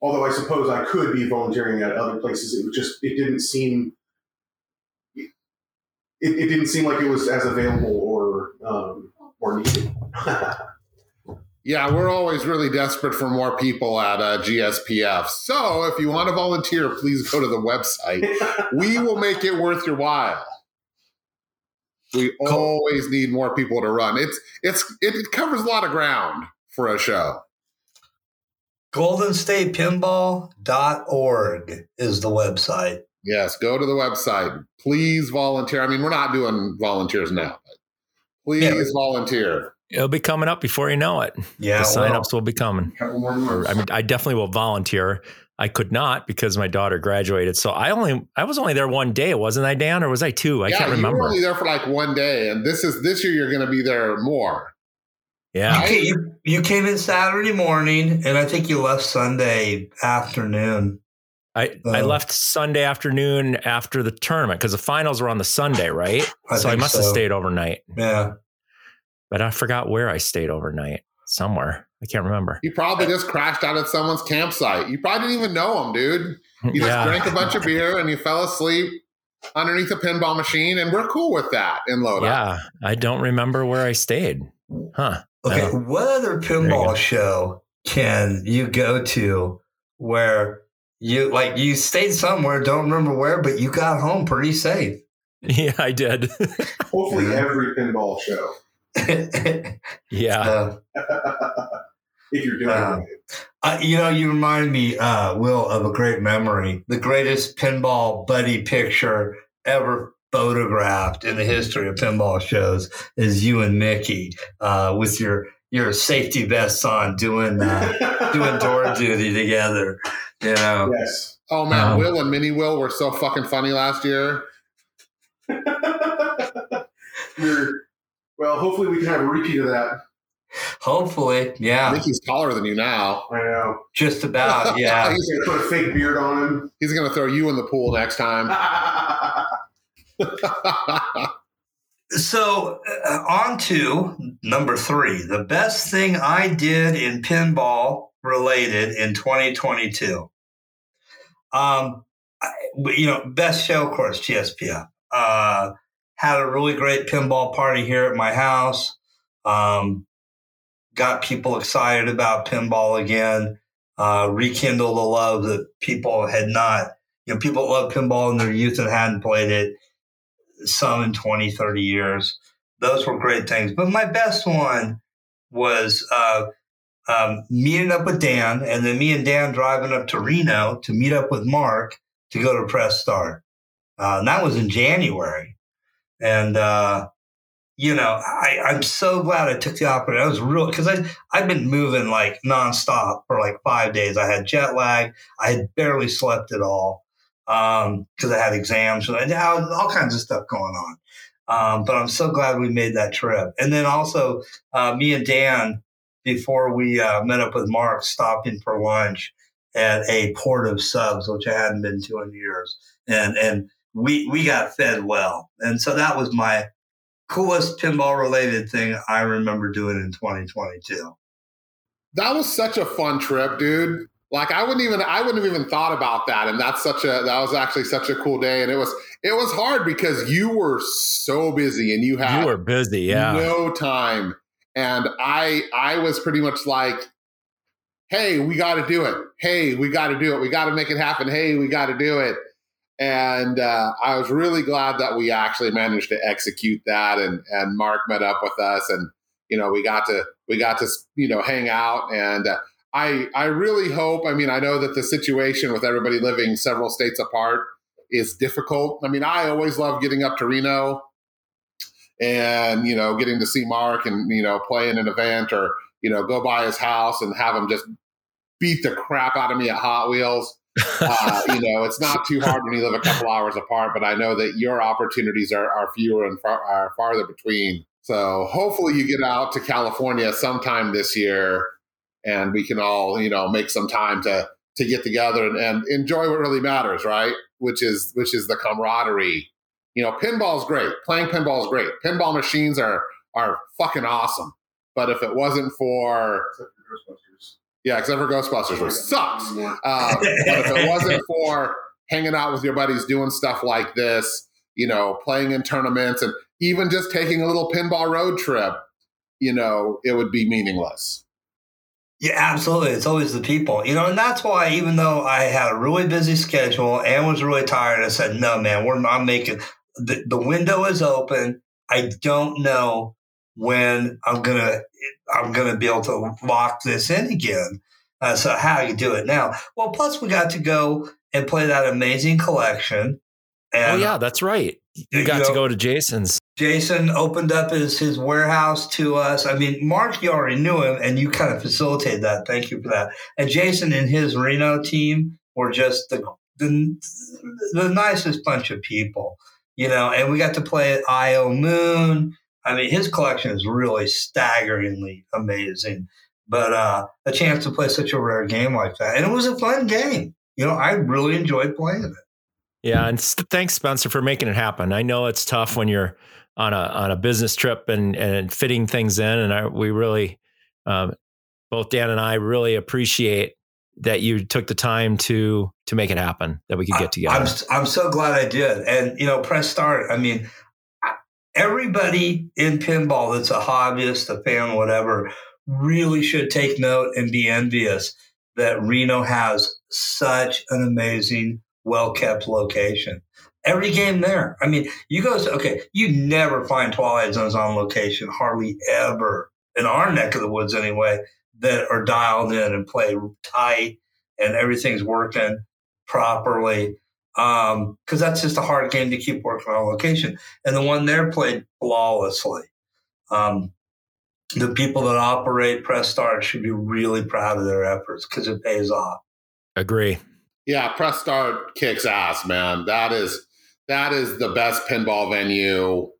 Although I suppose I could be volunteering at other places, it just it didn't seem it, it didn't seem like it was as available or um, or needed. yeah, we're always really desperate for more people at uh, GSPF. So if you want to volunteer, please go to the website. we will make it worth your while. We always need more people to run. It's it's it covers a lot of ground for a show. GoldenStatePinball.org is the website. Yes, go to the website. Please volunteer. I mean, we're not doing volunteers now, but please yeah. volunteer. It'll be coming up before you know it. Yeah, the well, signups will be coming. couple more months. I mean, I definitely will volunteer. I could not because my daughter graduated. So I only I was only there one day, wasn't I, Dan, or was I two? I yeah, can't you remember. were only there for like one day, and this is this year you're going to be there more. yeah, You, came, you, you came in Saturday morning, and I think you left Sunday afternoon. I, uh, I Oh. left Sunday afternoon after the tournament because the finals were on the Sunday, right? I so I think must have stayed overnight, Yeah. But I forgot where I stayed overnight. Somewhere I can't remember. You probably just crashed out at someone's campsite. You probably didn't even know them, dude. You just yeah, drank a bunch of beer and you fell asleep underneath a pinball machine, and we're cool with that in Lodi. yeah. I don't remember where I stayed. Huh? Okay. Yeah. What other There you pinball show can you go to where you like you stayed somewhere, don't remember where, but you got home pretty safe? Yeah, I did. Hopefully, every pinball show, yeah. Uh, if you're doing Uh, it. Uh, you know, you remind me, uh, Will, of a great memory. The greatest pinball buddy picture ever photographed in the history of pinball shows is you and Mickey uh, with your your safety vests on doing uh, doing door duty together. You know, Yes. Oh man, Um, Will and Mini Will were so fucking funny last year. We're, well, hopefully, we can have a repeat of that. hopefully, yeah. I think he's taller than you now. I know. just about, yeah. he's, He's gonna put a fake beard on him. he's gonna throw you in the pool next time. So, uh, on to number three the best thing I did in pinball related in 2022. Um, I, you know, best show, course, GSPF. Uh, had a really great pinball party here at my house. Um, got people excited about pinball again. Uh, rekindled the love that people had not, you know, people loved pinball in their youth and hadn't played it some in 20, 30 years. Those were great things. But my best one was uh, um, meeting up with Dan, and then me and Dan driving up to Reno to meet up with Mark to go to Press Start. Uh, and that was in January. And, uh, you know, I, I'm so glad I took the opportunity. I was real because I I've been moving like nonstop for like five days. I had jet lag. I had barely slept at all because I had exams and I had all kinds of stuff going on. Um, but I'm so glad we made that trip. And then also, uh, me and Dan, before we uh, met up with Mark, stopping for lunch at a port of subs, which I hadn't been to in years, and and we we got fed well. And so that was my coolest pinball related thing I remember doing in 2022. that was such a fun trip, dude. Like I wouldn't even I wouldn't have even thought about that. And that's such a that was actually such a cool day. And it was it was hard because you were so busy and you had You were busy. Yeah. no time. And I I was pretty much like, hey, we got to do it. Hey, we got to do it. We got to make it happen. Hey, we got to do it. And uh, I was really glad that we actually managed to execute that. And and Mark met up with us, and you know we got to we got to you know hang out. And uh, I I really hope. I mean, I know that the situation with everybody living several states apart is difficult. I mean, I always love getting up to Reno and you know getting to see Mark and you know play in an event or you know go by his house and have him just beat the crap out of me at Hot Wheels. Uh, you know, it's not too hard when you live a couple hours apart, but I know that your opportunities are, are fewer and far, are farther between. So hopefully you get out to California sometime this year and we can all, you know, make some time to to get together and, and enjoy what really matters, right? Which is which is the camaraderie. You know, pinball is great. Playing pinball is great. Pinball machines are are fucking awesome. But if it wasn't for. Yeah, except for Ghostbusters, which sucks. Uh, but if it wasn't for hanging out with your buddies, doing stuff like this, you know, playing in tournaments, and even just taking a little pinball road trip, you know, it would be meaningless. Yeah, absolutely. It's always the people, you know, and that's why even though I had a really busy schedule and was really tired, I said, "No, man, we're not making the the window is open. I don't know when I'm gonna I'm gonna be able to lock this in again. Uh, so how do you do it now? Well, plus we got to go and play that amazing collection. oh yeah, that's right. you got to go to Jason's. Jason opened up his, his warehouse to us. I mean, Mark, you already knew him and you kind of facilitated that. Thank you for that. And Jason and his Reno team were just the, the, the nicest bunch of people, you know, and we got to play at IO Moon. I mean, his collection is really staggeringly amazing. But uh, a chance to play such a rare game like that. And it was a fun game. You know, I really enjoyed playing it. Yeah, and thanks, Spencer, for making it happen. I know it's tough when you're on a on a business trip and and fitting things in. And I, we really, um, both Dan and I, really appreciate that you took the time to to make it happen. That we could get together. I'm I'm so glad I did. And you know, press start. I mean, everybody in pinball that's a hobbyist, a fan, whatever, really should take note and be envious that Reno has such an amazing, well kept location every game there. I mean, you go okay, you never find Twilight Zones on location, hardly ever in our neck of the woods anyway, that are dialed in and play tight and everything's working properly. Um, cause that's just a hard game to keep working on location. And the one there played flawlessly. Um, the people that operate Press Start should be really proud of their efforts because it pays off. Agree. Yeah, Press Start kicks ass, man. That is that is the best pinball venue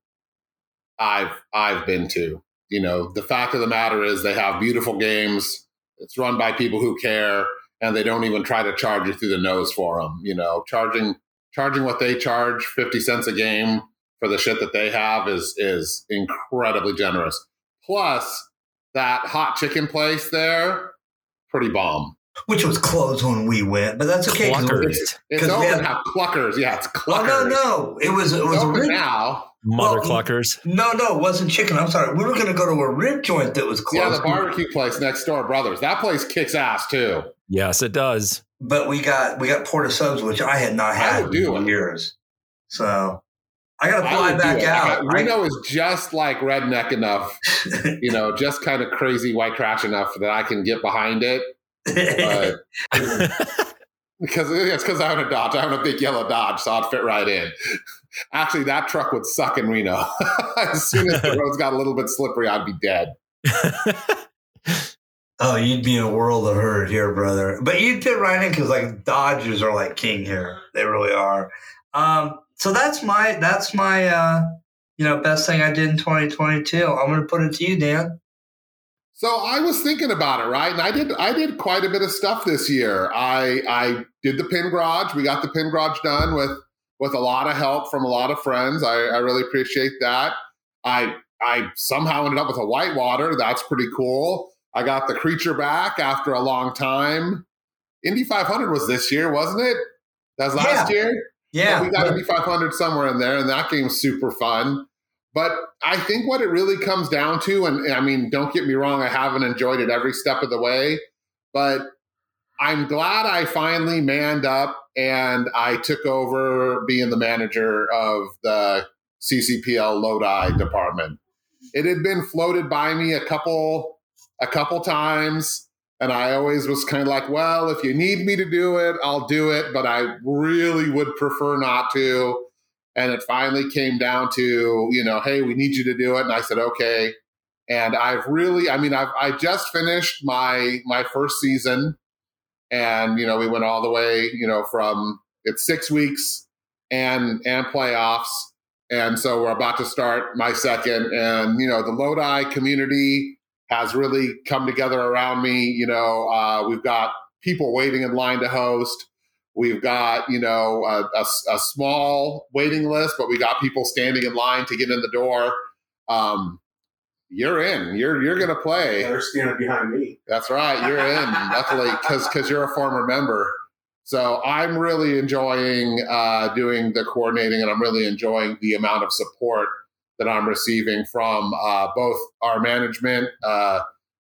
I've I've been to. You know, the fact of the matter is they have beautiful games. It's run by people who care, and they don't even try to charge you through the nose for them. You know, charging charging what they charge, fifty cents a game for the shit that they have is is incredibly generous. Plus, that hot chicken place there, pretty bomb which was closed when we went, but that's okay. Cluckers. It's open had, now. Cluckers. Yeah, it's Cluckers. Oh, no, no. It was, it was open rib, now. Mother well, Cluckers. No, no, it wasn't chicken. I'm sorry. We were going to go to a rib joint that was closed. Yeah, the barbecue place next door, Brothers. That place kicks ass too. Yes, it does. But we got we got Port of Subs, which I had not had in years. So I got to fly back out. I, Reno is just like redneck enough, you know, just kind of crazy white trash enough that I can get behind it because it's because I own a Dodge. I own a big yellow Dodge, so I'd fit right in. Actually, that truck would suck in Reno. as soon as the roads got a little bit slippery, I'd be dead. Oh, you'd be in a world of hurt here, brother. But you'd fit right in because like Dodgers are like king here. They really are. Um, so that's my that's my uh, you know best thing I did in 2022. I'm going to put it to you, Dan. So I was thinking about it, right? And I did I did quite a bit of stuff this year. I I did the pin garage. We got the pin garage done with with a lot of help from a lot of friends. I, I really appreciate that. I I somehow ended up with a whitewater. That's pretty cool. I got the creature back after a long time. Indy 500 was this year, wasn't it? That was last yeah. year. Yeah, we got Indy 500 somewhere in there, and that game's super fun. But I think what it really comes down to, and I mean, don't get me wrong, I haven't enjoyed it every step of the way, but I'm glad I finally manned up and I took over being the manager of the CCPL Lodi department. It had been floated by me a couple a couple times and I always was kind of like, well, if you need me to do it, I'll do it, but I really would prefer not to. And it finally came down to, you know, hey, we need you to do it. And I said, okay. And I've really, I mean, I've I just finished my my first season, and you know, we went all the way, you know, from it's six weeks and and playoffs, and so we're about to start my second. And you know, the Lodi community has really come together around me. You know, uh, we've got people waiting in line to host. We've got, you know, a, a, a, small waiting list, but we got people standing in line to get in the door. Um, you're in. You're you're going to play. They're standing behind me. That's right. You're in. Definitely, because because you're a former member. So I'm really enjoying uh, doing the coordinating, and I'm really enjoying the amount of support that I'm receiving from uh, both our management, uh,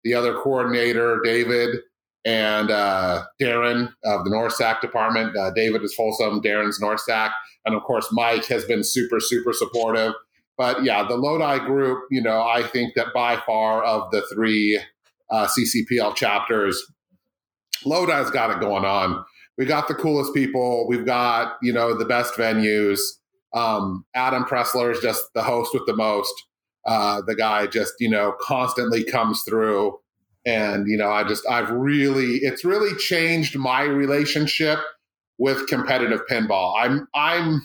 the other coordinator, David, and uh, Darren of the NORSAC department. Uh, David is Folsom, Darren's NORSAC. And of course, Mike has been super, super supportive. But yeah, the Lodi group, you know, I think that by far of the three uh, CCPL chapters, Lodi's got it going on. We got the coolest people. We've got, you know, the best venues. Um, Adam Pressler is just the host with the most. Uh, the guy just you know constantly comes through, and you know I just I've really it's really changed my relationship with competitive pinball. I'm I'm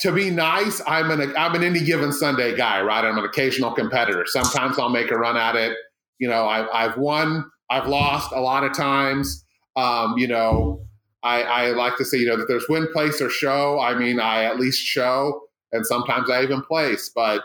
to be nice, I'm an I'm an any given Sunday guy, right? I'm an occasional competitor. Sometimes I'll make a run at it. You know, I, I've won, I've lost a lot of times. Um, you know, I, I like to say, you know, that there's win, place, or show. I mean, I at least show, and sometimes I even place. But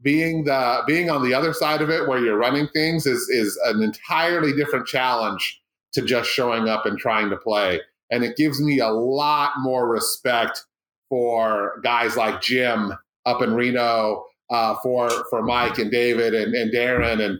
being the being on the other side of it, where you're running things, is is an entirely different challenge to just showing up and trying to play. And it gives me a lot more respect for guys like Jim up in Reno, uh, for for Mike and David and, and Darren and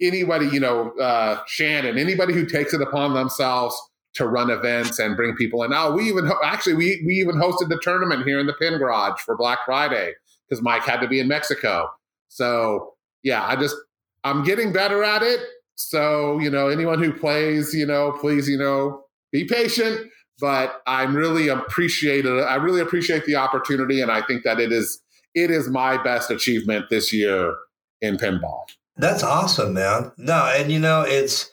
anybody, you know, uh, Shannon, anybody who takes it upon themselves to run events and bring people in. Now, we even ho- actually we we even hosted the tournament here in the Pin Garage for Black Friday because Mike had to be in Mexico. So yeah, I just I'm getting better at it. So you know, anyone who plays, you know, please, you know, be patient but I'm really appreciated. I really appreciate the opportunity, and I think that it is it is my best achievement this year in pinball. That's awesome, man. No, and you know it's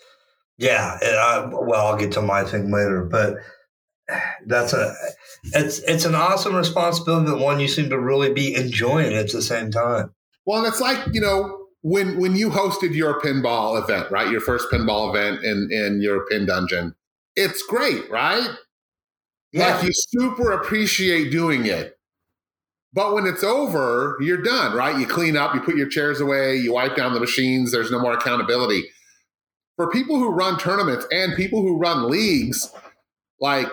yeah. I, well, I'll get to my thing later, but that's a it's it's an awesome responsibility, but one you seem to really be enjoying at the same time. Well, it's like you know when when you hosted your pinball event, right? Your first pinball event in in your pin dungeon. It's great, right? Yeah. Like you super appreciate doing it. But when it's over, you're done, right? You clean up, you put your chairs away, you wipe down the machines, there's no more accountability. For people who run tournaments and people who run leagues, like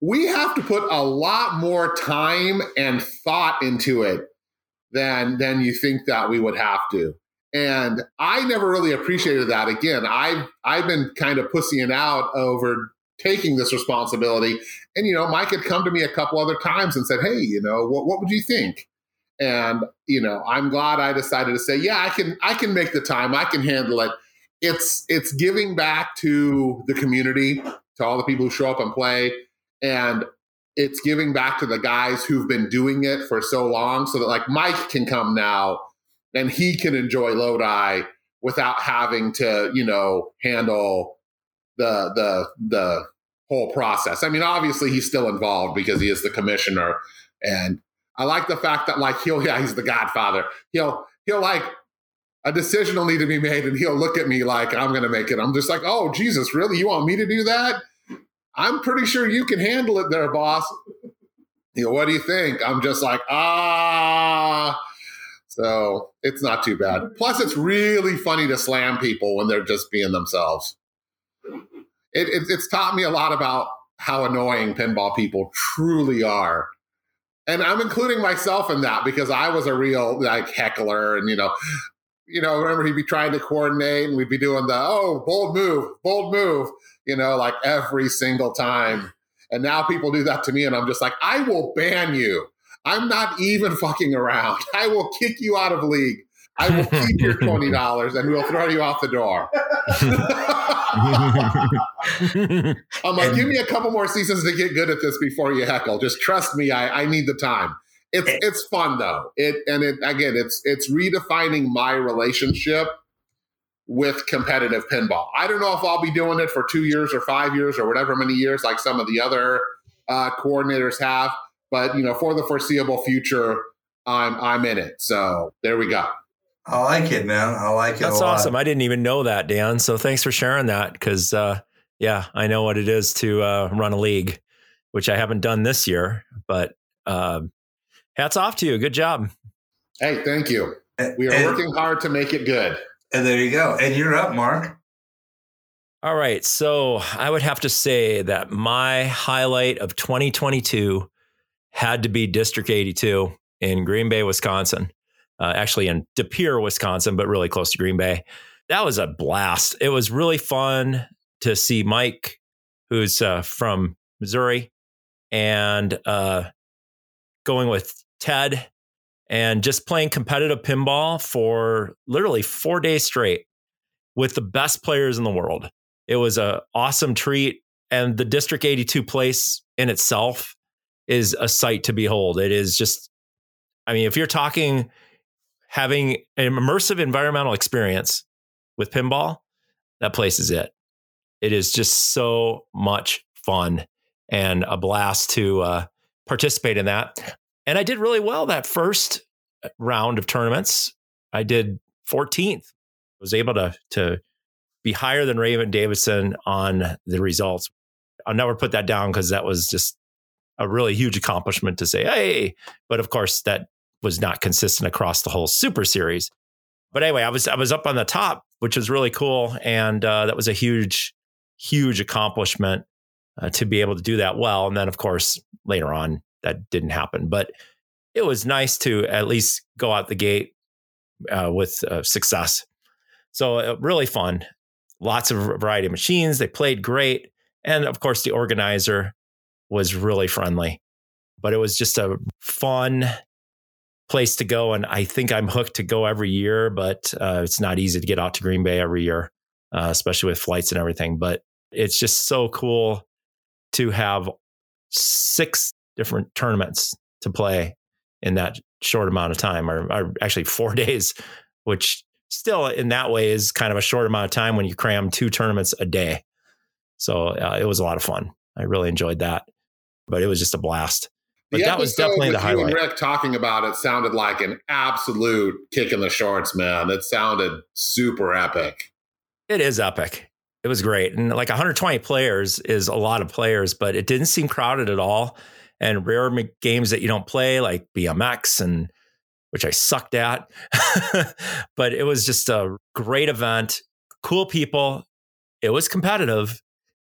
we have to put a lot more time and thought into it than than you think that we would have to. And I never really appreciated that. Again, I've I've been kind of pussying out over taking this responsibility. And, you know, Mike had come to me a couple other times and said, Hey, you know, what, what would you think? And, you know, I'm glad I decided to say, yeah, I can, I can make the time. I can handle it. It's, it's giving back to the community, to all the people who show up and play. And it's giving back to the guys who've been doing it for so long so that like Mike can come now and he can enjoy Lodi without having to, you know, handle the the the whole process. I mean, obviously he's still involved because he is the commissioner, and I like the fact that like he'll yeah he's the Godfather. He'll he'll like a decision will need to be made, and he'll look at me like I'm going to make it. I'm just like, oh Jesus, really? You want me to do that? I'm pretty sure you can handle it, there, boss. You know, what do you think? I'm just like ah. So it's not too bad. Plus, it's really funny to slam people when they're just being themselves it, it, it's taught me a lot about how annoying pinball people truly are. And I'm including myself in that because I was a real like heckler and you know, you know, remember he'd be trying to coordinate and we'd be doing the oh bold move, bold move, you know, like every single time. And now people do that to me and I'm just like, I will ban you. I'm not even fucking around. I will kick you out of league. I will keep your twenty dollars and we'll throw you out the door. I'm like, give me a couple more seasons to get good at this before you heckle. Just trust me, I, I need the time. It's eh. it's fun though. It and it again, it's it's redefining my relationship with competitive pinball. I don't know if I'll be doing it for two years or five years or whatever many years, like some of the other uh, coordinators have. But you know, for the foreseeable future, I'm I'm in it. So there we go. I like it, man. I like it. That's awesome. I didn't even know that, Dan. So thanks for sharing that. Because uh, yeah, I know what it is to uh, run a league, which I haven't done this year. But uh, hats off to you. Good job. Hey, thank you. We are and, working hard to make it good. And there you go. And you're up, Mark. All right. So I would have to say that my highlight of 2022 had to be District 82 in Green Bay, Wisconsin uh, actually in De Pere, Wisconsin, but really close to Green Bay. That was a blast. It was really fun to see Mike, who's uh, from Missouri, and uh, going with Ted and just playing competitive pinball for literally four days straight with the best players in the world. It was an awesome treat. And the District 82 place in itself is a sight to behold. It is just, I mean, if you're talking having an immersive environmental experience with pinball, that place is it. It is just so much fun and a blast to uh, participate in that. And I did really well that first round of tournaments. I did 14th. I Was able to to be higher than Raymond Davidson on the results. I'll never put that down because that was just a really huge accomplishment to say, hey. But of course, that was not consistent across the whole Super Series. But anyway, I was I was up on the top, which was really cool, and uh, that was a huge, huge accomplishment uh, to be able to do that well. And then, of course, later on, that didn't happen. But it was nice to at least go out the gate uh, with uh, success. So uh, really fun. Lots of variety of machines. They played great, and of course, the organizer was really friendly. But it was just a fun place to go, and I think I'm hooked to go every year. But uh, it's not easy to get out to Green Bay every year, uh, especially with flights and everything. But it's just so cool to have six different tournaments to play in that short amount of time, or, or, actually four days, which still in that way is kind of a short amount of time when you cram two tournaments a day. So uh, it was a lot of fun. I really enjoyed that, but it was just a blast. But the that was definitely the highlight. Rick talking about it sounded like an absolute kick in the shorts, man. It sounded super epic. It is epic. It was great. And like 120 players is a lot of players, but it didn't seem crowded at all and rare games that you don't play like BMX and which I sucked at. but it was just a great event, cool people. It was competitive,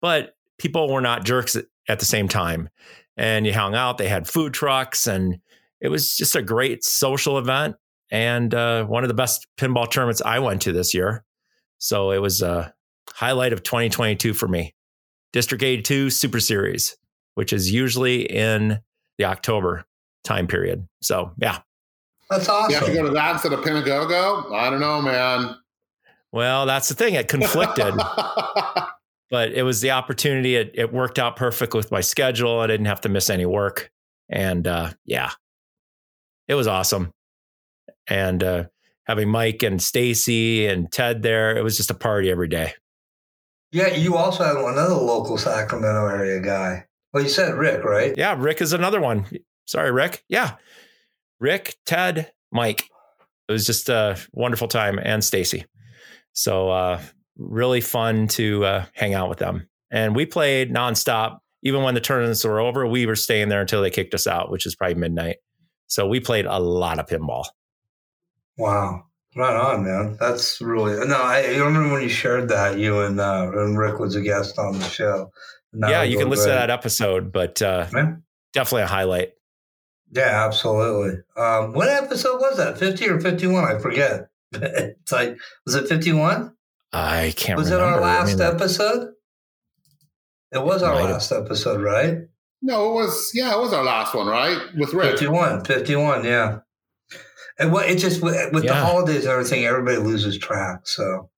but people were not jerks at the same time. And you hung out, they had food trucks, and it was just a great social event and uh, one of the best pinball tournaments I went to this year. So it was a highlight of 2022 for me. District 82 Super Series which is usually in the October time period. So, yeah. That's awesome. You have to go to that instead of Pinagogo? I don't know, man. Well, that's the thing. It conflicted, but it was the opportunity. It, it, worked out perfect with my schedule. I didn't have to miss any work. And uh, yeah, it was awesome. And uh, having Mike and Stacy and Ted there, it was just a party every day. Yeah, you also had another local Sacramento area guy. Well, you said Rick, right? Yeah, Rick is another one. Sorry, Rick. Yeah. Rick, Ted, Mike. It was just a wonderful time and Stacy. So uh, really fun to uh, hang out with them. And we played nonstop. Even when the tournaments were over, we were staying there until they kicked us out, which is probably midnight. So we played a lot of pinball. Wow. Right on, man. That's really no. I, I remember when you shared that you and uh, and Rick was a guest on the show yeah, you can listen to that episode, but uh, definitely a highlight. Yeah, absolutely. Um, what episode was that? 50 or 51? I forget. it's like, was it 51? I can't was remember. it our last I mean, episode? It was our last have... episode, right? No, it was, yeah, it was our last one, right? With Rick. 51, 51, yeah. And what it just, with yeah. the holidays and everything, everybody loses track. So,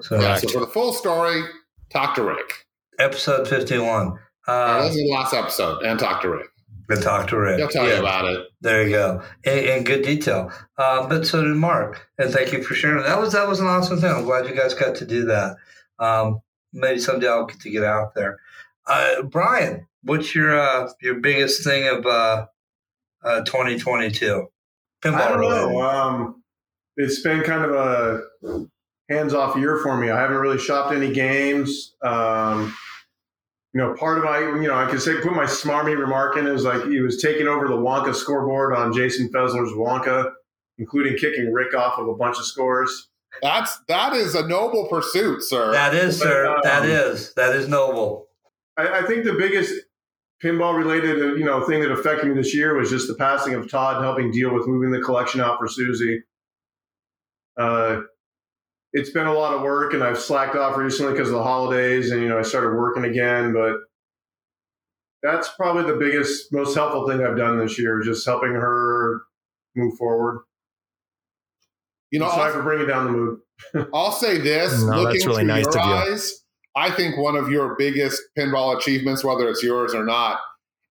so, yeah, so for the full story, talk to Rick episode 51. Uh, this is the last episode, and talk to Rick. And talk to Rick. He'll tell yeah. you about it. There you go, in, in good detail. Uh, but so did Mark, and thank you for sharing. That was that was an awesome thing. I'm glad you guys got to do that. Um, maybe someday I'll get to get out there. Uh, Brian, what's your uh, your biggest thing of uh, 2022? Pinball I don't know. Um, it's been kind of a hands off year for me. I haven't really shopped any games. Um, you know, part of my, you know, I could say put my smarmy remark in is like he was taking over the Wonka scoreboard on Jason Fessler's Wonka, including kicking Rick off of a bunch of scores. That's that is a noble pursuit, sir. That is, but, sir. Um, that is that is noble. I, I think the biggest pinball related, you know, thing that affected me this year was just the passing of Todd, helping deal with moving the collection out for Susie. Uh, it's been a lot of work and I've slacked off recently because of the holidays and you know I started working again but that's probably the biggest most helpful thing I've done this year just helping her move forward. You know sorry for bringing down the mood. I'll say this no, looking really through nice your eyes I think one of your biggest pinball achievements whether it's yours or not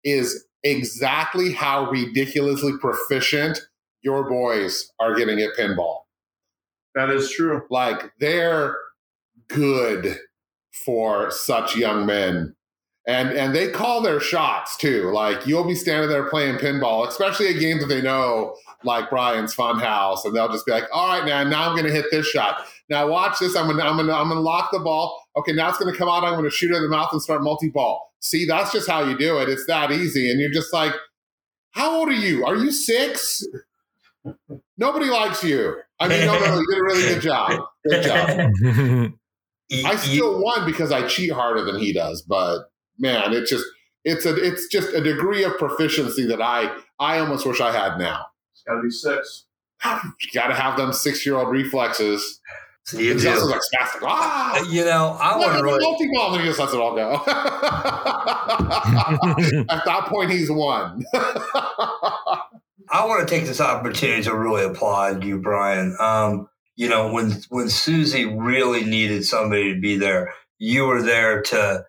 is exactly how ridiculously proficient your boys are getting at pinball. That is true. Like they're good for such young men. And and they call their shots too. Like you'll be standing there playing pinball, especially a game that they know, like Brian's Funhouse, and they'll just be like, "All right, now, now I'm going to hit this shot. Now watch this. I'm going to I'm to I'm to lock the ball. Okay, now it's going to come out. I'm going to shoot it in the mouth and start multi-ball. See, that's just how you do it. It's that easy. And you're just like, how old are you? Are you six? Nobody likes you. I mean, no, no, you did a really good job. Good job. I still won because I cheat harder than he does, but man, it's just it's a it's just a degree of proficiency that I I almost wish I had now. It's got to be six. You got to have them six year old reflexes. you He's do. also like spastic. Ah! You know, I want to really. multi ball, and he just lets it all go. At that point, he's won. I want to take this opportunity to really applaud you, Brian. Um, you know, when when Susie really needed somebody to be there, you were there to,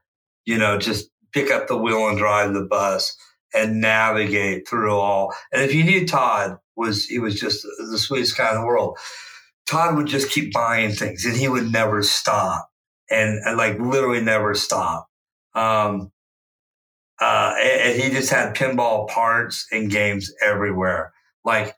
you know, just pick up the wheel and drive the bus and navigate through all. And if you knew Todd was, he was just the sweetest guy in the world. Todd would just keep buying things, and he would never stop, and, and like literally never stop. Um, uh, and, he just had pinball parts and games everywhere. Like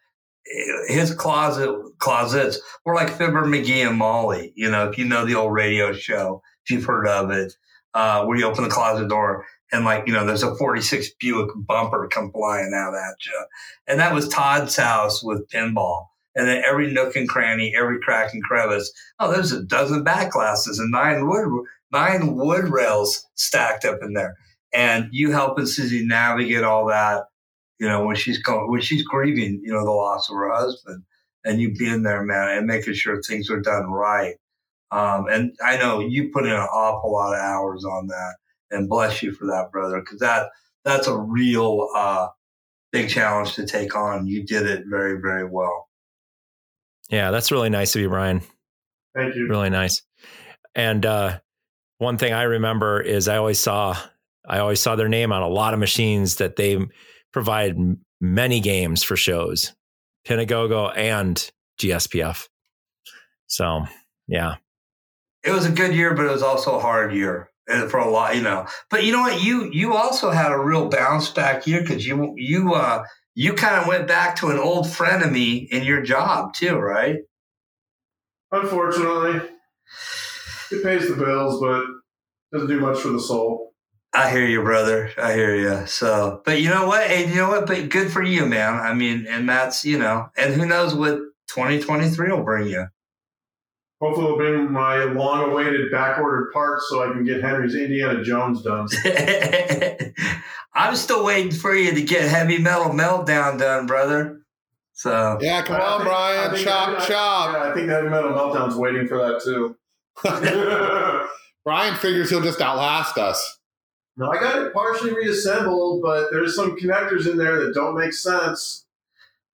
his closet closets were like Fibber McGee and Molly. You know, if you know the old radio show, if you've heard of it, uh, where you open the closet door and like you know, there's a '46 Buick bumper come flying out at you, and that was Todd's house with pinball. And then every nook and cranny, every crack and crevice. Oh, there's a dozen back glasses and nine wood nine wood rails stacked up in there and you helping Susie navigate all that, you know, when she's going, when she's grieving, you know, the loss of her husband, and you being there, man, and making sure things are done right. Um, and I know you put in an awful lot of hours on that, and bless you for that, brother, because that that's a real uh, big challenge to take on. You did it very, very well. Yeah, that's really nice of you, Brian. Thank you. Really nice. And uh, one thing I remember is I always saw I always saw their name on a lot of machines that they provide many games for shows, Pinagogo and GSPF. So yeah, It was a good year, but it was also a hard year uh, for a lot, you know. But you know what? You you also had a real bounce back year because you you uh you kind of went back to an old friend of me in your job too, right? Unfortunately, it pays the bills, but doesn't do much for the soul. I hear you, brother. I hear you. So, but you know what? And you know what? But good for you, man. I mean, and that's you know, and who knows what 2023 will bring you. Hopefully, it'll bring my long-awaited back-ordered parts so I can get Henry's Indiana Jones done. I'm still waiting for you to get heavy metal meltdown done, brother. So yeah, come on, think- Brian. think- Chop, I- chop. Yeah, I think Heavy Metal Meltdown's waiting for that too. Brian figures he'll just outlast us. No, I got it partially reassembled, but there's some connectors in there that don't make sense.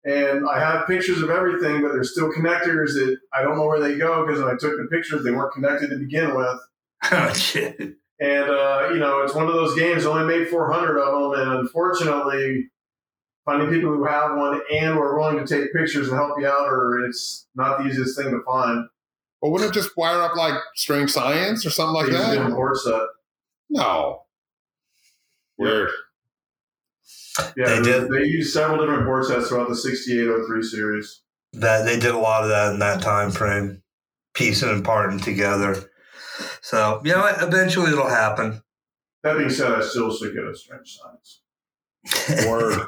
And I have pictures of everything, but there's still connectors that I don't know where they go because when I took the pictures, they weren't connected to begin with. oh shit. And uh, you know, it's one of those games. Only made 400 of them, and unfortunately, finding people who have one and are willing to take pictures and help you out, or it's not the easiest thing to find. Well, wouldn't it just wire up like Strange Science or something like They use a that? different board set. No. Weird. Yeah, They they, did. they use several different board sets throughout the 6803 series. That they did a lot of that in that time frame, piecing and parting together. So you know? Eventually it'll happen. That being said, I still should get a strange science. Word.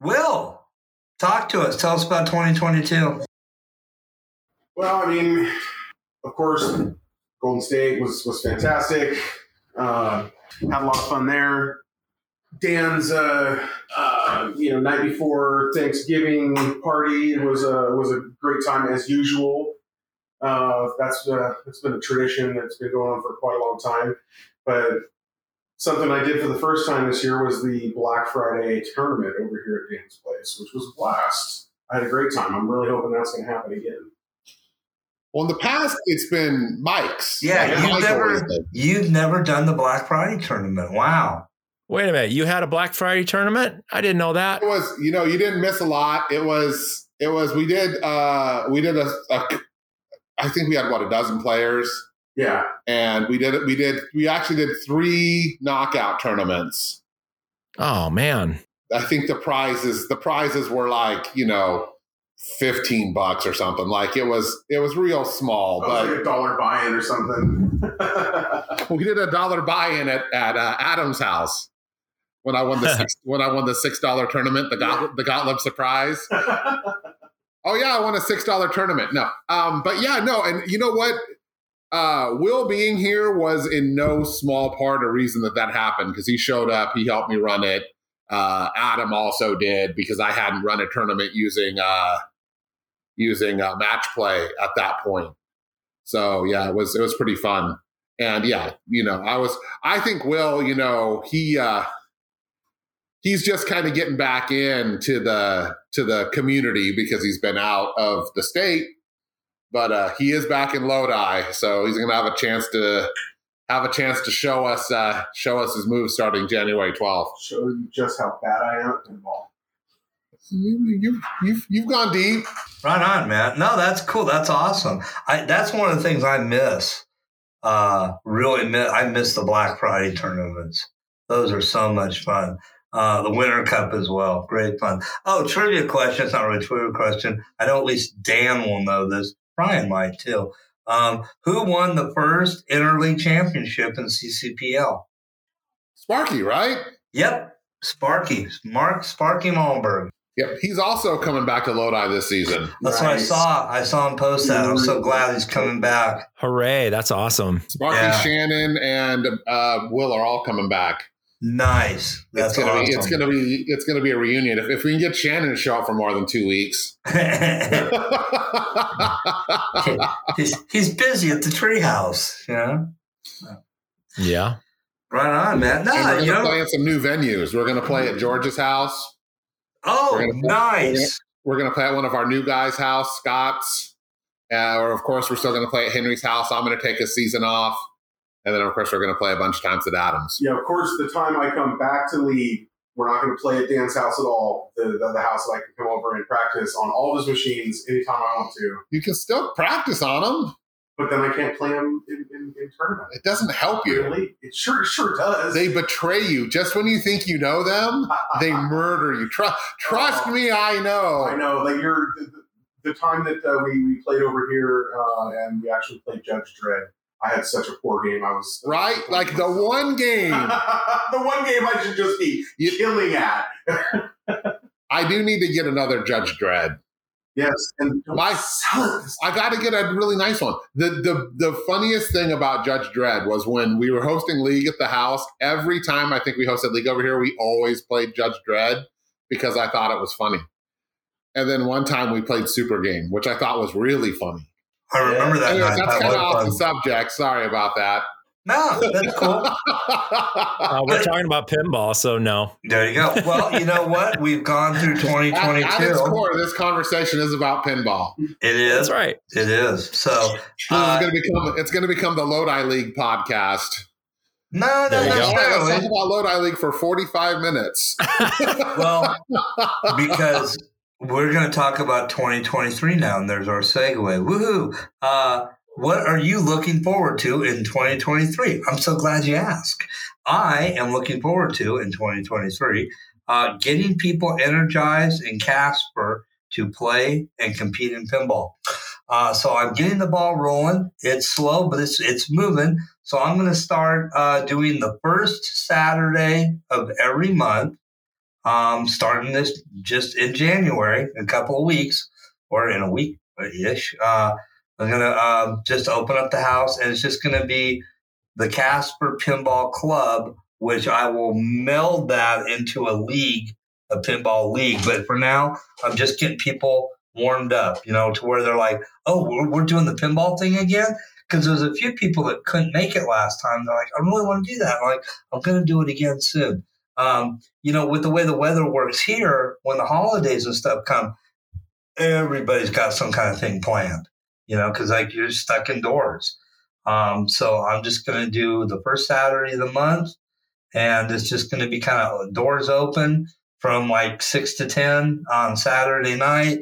Will, talk to us. Tell us about 2022. Well, I mean, of course, Golden State was was fantastic. Uh, had a lot of fun there. Dan's, uh, uh, you know, night before Thanksgiving party was a was a great time as usual. Uh, that's uh, that's been a tradition that's been going on for quite a long time. But something I did for the first time this year was the Black Friday tournament over here at Dan's place, which was a blast. I had a great time. I'm really hoping that's going to happen again. Well, in the past, it's been Mike's. Yeah, Like, you've Mike never- You've never done the Black Friday tournament. Wow. Wait a minute. You had a Black Friday tournament? I didn't know that. It was, you know, you didn't miss a lot. It was, it was. We did, uh we did a, a I think we had what a dozen players, Yeah. and we did it. We did. We actually did three knockout tournaments. Oh man. I think the prizes, the prizes were like, you know, fifteen bucks or something. Like it was, it was real small, was but like a dollar buy-in or something. we did a dollar buy-in at at uh, Adam's house when I won the six, when I won the six dollar tournament, the Got, the Gottlieb surprise. Oh yeah, I won a six dollar tournament. No, um, but yeah, no, and you know what? Uh, Will being here was in no small part a reason that that happened because he showed up, he helped me run it. Uh, Adam also did because I hadn't run a tournament using uh, using uh, match play at that point. So yeah, it was it was pretty fun, and yeah, you know, I was I think Will, you know, he uh, he's just kind of getting back into the to the community because he's been out of the state but uh, he is back in lodi so he's gonna have a chance to have a chance to show us uh, show us his moves starting january 12th Show you just how bad I am at pinball. you, you, you've, you've gone deep Right on, man. No, that's cool. That's awesome. I that's one of the things I miss. Uh, really miss. I miss the Black Friday tournaments. Those are so much fun. Uh, the Winter Cup as well. Great fun. Oh, trivia question. It's not really a trivia question. I know at least Dan will know this. Brian might too. Um, who won the first interleague championship in CCPL? sparky right Yep, Sparky. Mark Sparky Malmberg. yep he's also coming back to lodi this season That's what I saw. I saw him post that. I'm so glad he's coming back. Hooray. That's awesome. sparky Yeah. shannon and uh, will are all coming back Nice. That's it's gonna awesome. be it's gonna be it's gonna be a reunion if, if we can get shannon to show up for more than two weeks he's, he's busy at the treehouse. You know, Yeah. right on, man. And No, we're you gonna know. play at some new venues. We're gonna play at George's house. Oh, we're gonna- nice. We're gonna play at one of our new guys' house, Scott's. Uh, or of course, we're still gonna play at Henry's house. I'm gonna take a season off, and then of course we're gonna play a bunch of times at Adams. Yeah, of course, the time I come back to lead, we're not going to play at Dan's house at all. The, the, the house that I can come over and practice on all of his machines anytime I want to. You can still practice on them. But then I can't play them in, in, in tournament. It doesn't help you. Really? It sure, sure does. They betray you just when you think you know them. They murder you. Trust, trust me, I know. I know. that you're the, the- the time that uh, we, we played over here uh, and we actually played Judge Dredd. I had such a poor game. I was Right? Like the one game the one game I should just be You- killing at. I do need to get another Judge Dredd. Yes, and My-. I got to get a really nice one. The, the the funniest thing about Judge Dredd was when we were hosting league at the house. Every time I think we hosted league over here, we always played Judge Dredd because I thought it was funny. And then one time we played Super Game, which I thought was really funny. I remember that Anyways, night. that's That kind of was off the subject. Sorry about that. No, that's cool. Uh, we're talking about pinball, so no. There you go. Well, you know what? We've gone through 2022. at its core, this conversation is about pinball. It is. That's right. It is. So, uh, is going to become it's going to become the Lodi League podcast. no, not There you go. Let's talk about Lodi League for 45 minutes. Well, because we're going to talk about 2023 now, and there's our segue. Woohoo! Uh, what are you looking forward to in 2023? I'm so glad you asked. I am looking forward to in 2023 uh, getting people energized in Casper to play and compete in pinball. Uh, so I'm getting the ball rolling. It's slow, but it's it's moving. So I'm going to start uh, doing the first Saturday of every month um, starting this just in January, in a couple of weeks or in a week ish. Uh, I'm gonna uh, just open up the house, and it's just gonna be the Casper Pinball Club, which I will meld that into a league, a pinball league. But for now, I'm just getting people warmed up, you know, to where they're like, "Oh, we're, we're doing the pinball thing again." Because there's a few people that couldn't make it last time. They're like, "I really want to do that." I'm like, I'm gonna do it again soon. Um, you know, with the way the weather works here, when the holidays and stuff come, everybody's got some kind of thing planned, you know, because like you're stuck indoors. Um, so I'm just going to do the first Saturday of the month and it's just going to be kind of doors open from like six to ten on Saturday night.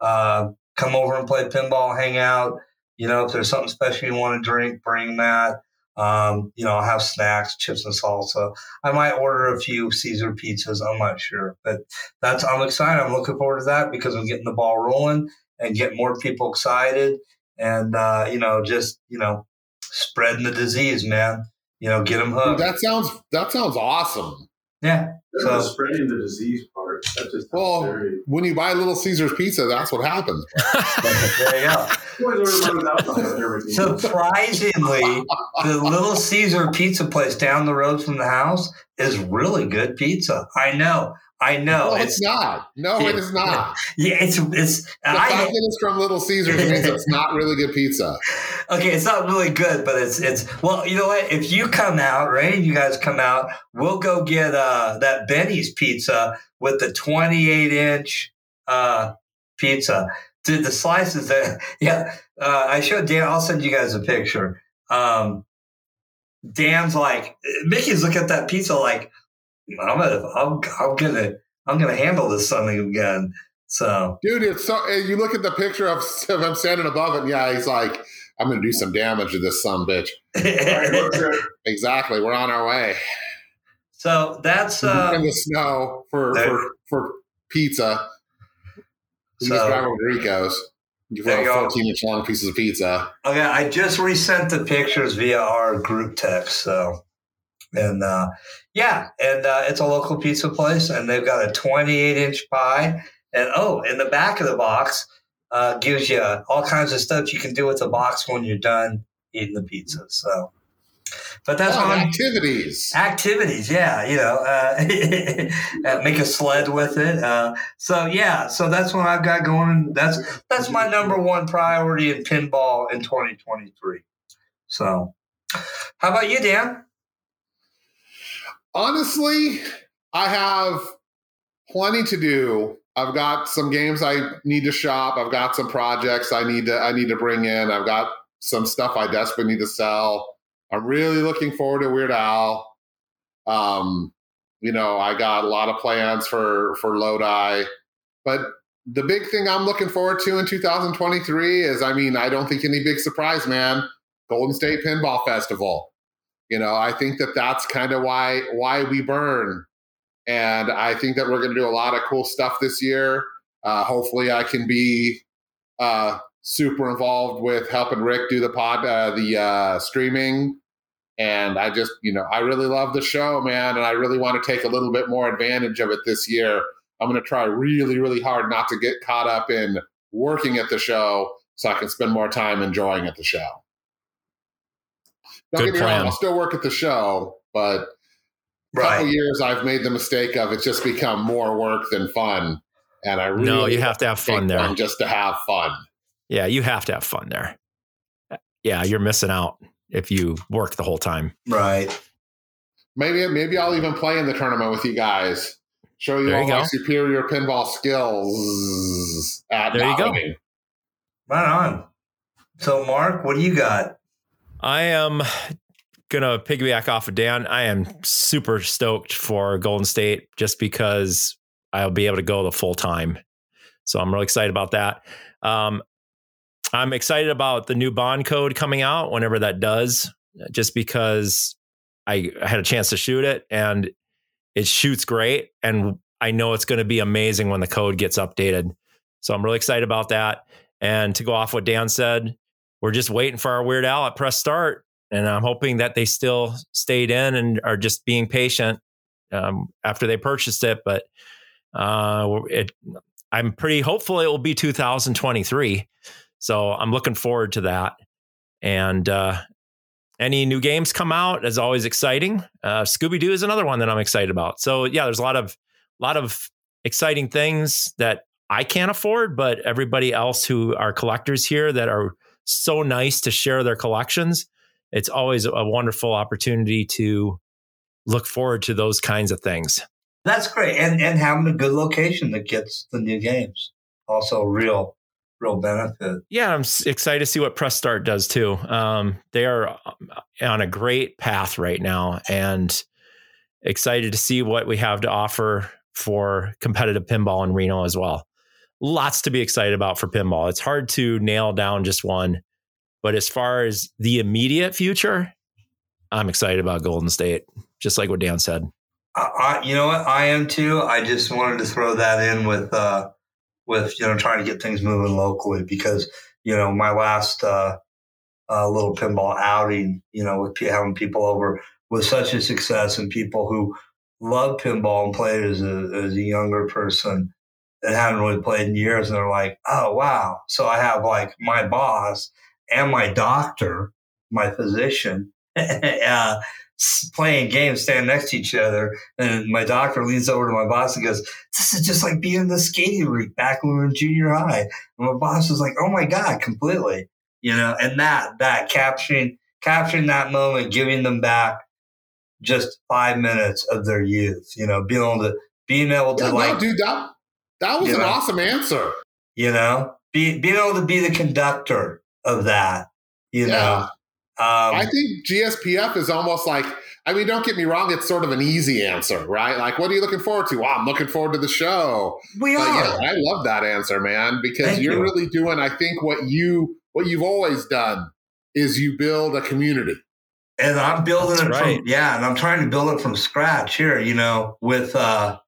Uh, come over and play pinball, hang out. You know, if there's something special you want to drink, bring that. Um, you know, I'll have snacks, chips and salsa. I might order a few Caesar pizzas. I'm not sure, but that's I'm excited. I'm looking forward to that because I'm getting the ball rolling and get more people excited, and uh, you know, just you know, spreading the disease, man. You know, get them hooked. That sounds that sounds awesome. Yeah. So So spreading the disease part. That just Well, very. When you buy Little Caesars pizza, that's what happens. there you go. Always order one without the everything. Surprisingly, the Little Caesar pizza place down the road from the house is really good pizza. I know. I know. no, it's it's not. No, it is not. yeah, it's it's The fact I that it's from Little Caesars means it's not really good pizza. okay, it's not really good, but it's it's well, you know what? If you come out, right, you guys come out, we'll go get uh that Benny's pizza with the 28 inch uh pizza. Dude, the slices that yeah, uh, I showed Dan. I'll send you guys a picture. Um, Dan's like Mickey's looking at that pizza like I'm gonna I'm, I'm gonna I'm gonna handle this something again. So Dude, it's so. You look at the picture of, of him standing above it, and yeah, he's like, "I'm to do some damage to this son bitch." Alright, road trip. Exactly, we're on our way so that's in uh, the snow for there- for, for pizza. Just So- drive over to Rico's. You There have you 14 inch long pieces of pizza. Okay, I just resent the pictures via our group text. So, and uh, yeah, and uh, it's a local pizza place, and they've got a 28 inch pie. And oh, in the back of the box uh, gives you all kinds of stuff you can do with the box when you're done eating the pizza. So, but that's Oh, activities. activities yeah you know uh, uh, make a sled with it uh, so yeah so that's what i've got going that's that's my number one priority in pinball in 2023 so how about you dan Honestly, I have plenty to do. I've got some games I need to shop. I've got some projects I need to I need to bring in. I've got some stuff I desperately need to sell. I'm really looking forward to Weird Al. Um, you know, I got a lot of plans for for Lodi, but the big thing I'm looking forward to in 2023 is, I mean, I don't think any big surprise, man. Golden State Pinball Festival. You know, I think that that's kind of why why we burn, and I think that we're going to do a lot of cool stuff this year. Uh, hopefully, I can be uh, super involved with helping Rick do the pod, uh, the uh, streaming, and I just, you know, I really love the show, man, and I really want to take a little bit more advantage of it this year. I'm going to try really, really hard not to get caught up in working at the show, so I can spend more time enjoying at the show. Don't Good get me wrong. I'll still work at the show, but a couple years I've made the mistake of it's just become more work than fun. And I really no, you have to have fun there. one just to have fun. Yeah, you have to have fun there. Yeah, you're missing out if you work the whole time. right Maybe maybe I'll even play in the tournament with you guys. Show you There all you my go. superior pinball skills at There you go. knocking. right on so mark what do you got I am gonna piggyback off of Dan. I am super stoked for Golden State just because I'll be able to go the full time. So I'm really excited about that. Um, I'm excited about the new bond code coming out whenever that does, just because I, I had a chance to shoot it and it shoots great. And I know it's going to be amazing when the code gets updated. So I'm really excited about that. And to go off what Dan said, we're just waiting for our Weird Al at press start, and I'm hoping that they still stayed in and are just being patient um, after they purchased it. But uh, it, I'm pretty hopeful it will be 2023. So I'm looking forward to that. And uh, any new games come out is always exciting. Uh, Scooby Doo is another one that I'm excited about. So yeah, there's a lot of lot of exciting things that I can't afford, but everybody else who are collectors here that are so nice to share their collections. It's always a wonderful opportunity to look forward to those kinds of things. that's great and and having a good location that gets the new games also real real benefit Yeah, I'm excited to see what Press Start does too. Um, they are um, on a great path right now, and excited to see what we have to offer for competitive pinball in Reno as well. Lots to be excited about for pinball. It's hard to nail down just one, but as far as the immediate future, I'm excited about Golden State, just like what Dan said. I, you know what? I am too. I just wanted to throw that in with, uh, with you know, trying to get things moving locally because you know my last uh, uh, little pinball outing, you know, with having people over was such a success and people who love pinball and played as a, as a younger person that hadn't really played in years and they're like, oh wow. So I have like my boss and my doctor, my physician, uh, playing games, stand next to each other. And my doctor leans over to my boss and goes, This is just like being in the skating rink back when we were in junior high. And my boss was like, Oh my God, completely. You know, and that that capturing capturing that moment, giving them back just five minutes of their youth, you know, being able to being able to yeah, like no, dude, that that was an know, awesome answer. You know, be, being able to be the conductor of that, you yeah. know. Um, I think GSPF is almost like, I mean, don't get me wrong, it's sort of an easy answer, right? Like, what are you looking forward to? Well, I'm looking forward to the show. We but are. Yeah, I love that answer, man, because Thank you're you. really doing, I think, what you what you've always done is you build a community. And I'm building That's it right. from yeah, and I'm trying to build it from scratch here, you know, with uh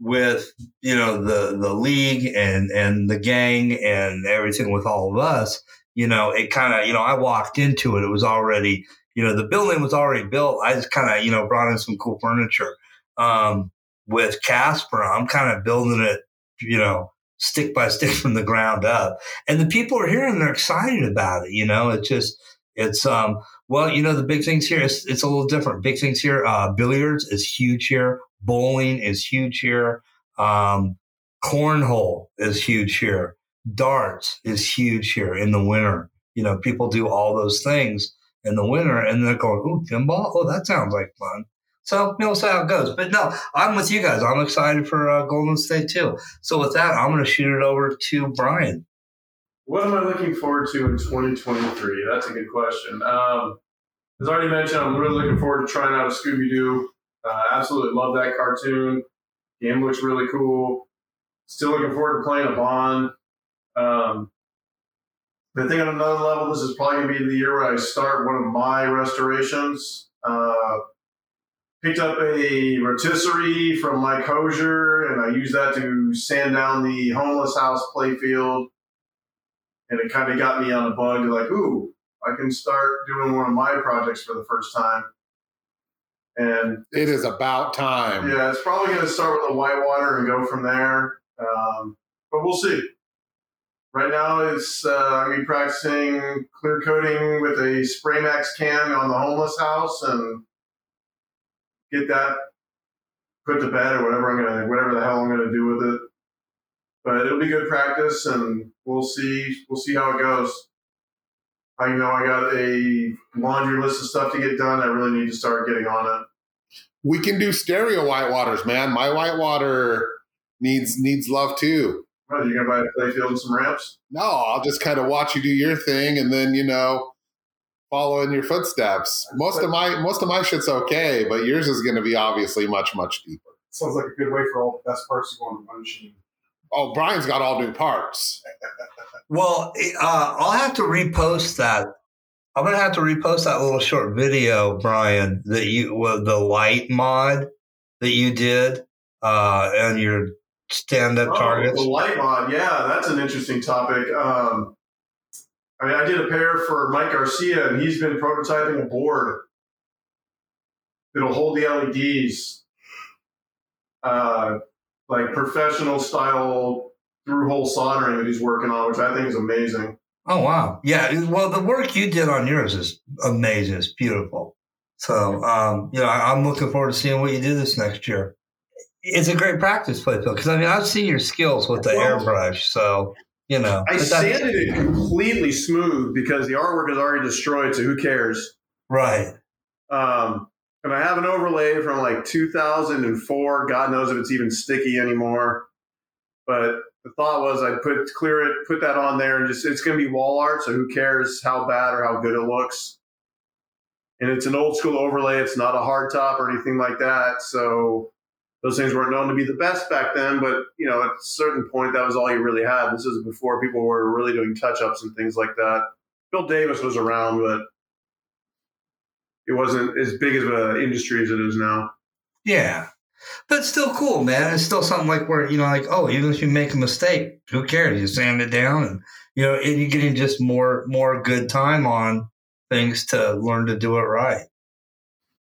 with you know the the league and and the gang and everything with all of us you know, it kind of, you know, I walked into it. It was already, you know, the building was already built. I just kind of, you know, brought in some cool furniture. Um, with Casper, I'm kind of building it, you know, stick by stick from the ground up. And the people are here and they're excited about it. You know, it's just, it's, um, well, you know, the big things here, it's, it's a little different. Big things here, uh, billiards is huge here. Bowling is huge here. Um, cornhole is huge here darts is huge here in the winter. You know, people do all those things in the winter and they're going, ooh, pinball? Oh, that sounds like fun. So we'll see how it goes. But no, I'm with you guys. I'm excited for uh, Golden State too. So with that, I'm going to shoot it over to Brian. What am I looking forward to in 2023? That's a good question. Um, as I already mentioned, I'm really looking forward to trying out a Scooby Doo. Uh, absolutely love that cartoon. Game looks really cool. Still looking forward to playing a Bond. Um, I think on another level, this is probably going to be the year where I start one of my restorations. Uh, picked up a rotisserie from Mike Hosier, and I used that to sand down the homeless house playfield. And it kind of got me on a bug, like, ooh, I can start doing one of my projects for the first time. And it is about time. Yeah, it's probably going to start with a whitewater and go from there. Um, but we'll see. Right now, it's uh, I'm gonna be practicing clear coating with a spray max can on the homeless house and get that put to bed or whatever I'm gonna whatever the hell I'm gonna do with it. But it'll be good practice, and we'll see we'll see how it goes. I know I got a laundry list of stuff to get done. I really need to start getting on it. We can do stereo whitewaters, man. My whitewater needs needs love too. Oh, you gonna buy a playfield and some ramps? No, I'll just kind of watch you do your thing, and then you know, follow in your footsteps. Most of my most of my shit's okay, but yours is going to be obviously much much deeper. Sounds like a good way for all the best parts to go on one machine. Oh, Brian's got all new parts. well, uh, I'll have to repost that. I'm gonna have to repost that little short video, Brian, that you well, the light mod that you did uh, and your stand up oh, targets? The light mod, yeah, that's an interesting topic. Um, I mean, I did a pair for Mike Garcia, and he's been prototyping a board that'll hold the LEDs, uh, like professional style through hole soldering that he's working on, which I think is amazing. Oh wow, yeah. Well, the work you did on yours is amazing. It's beautiful. So, um, you know, I'm looking forward to seeing what you do this next year it's a great practice playfield. Because I mean, I've seen your skills with the airbrush, so you know. I sanded it completely smooth because the artwork is already destroyed. So who cares? Right. Um, and I have an overlay from like 2004. God knows if it's even sticky anymore. But the thought was I'd put clear it, put that on there, and just it's going to be wall art. So who cares how bad or how good it looks? and it's an old school overlay. It's not a hard top or anything like that. So those things weren't known to be the best back then. But you know, at a certain point, that was all you really had. This is before people were really doing touch ups and things like that. Bill Davis was around, but it wasn't as big of an industry as it is now. Yeah. But it's still cool, man. It's still something like where, you know, like, oh, even if you make a mistake, who cares? You sand it down and, you know, and you're getting just more, more good time on things to learn to do it right.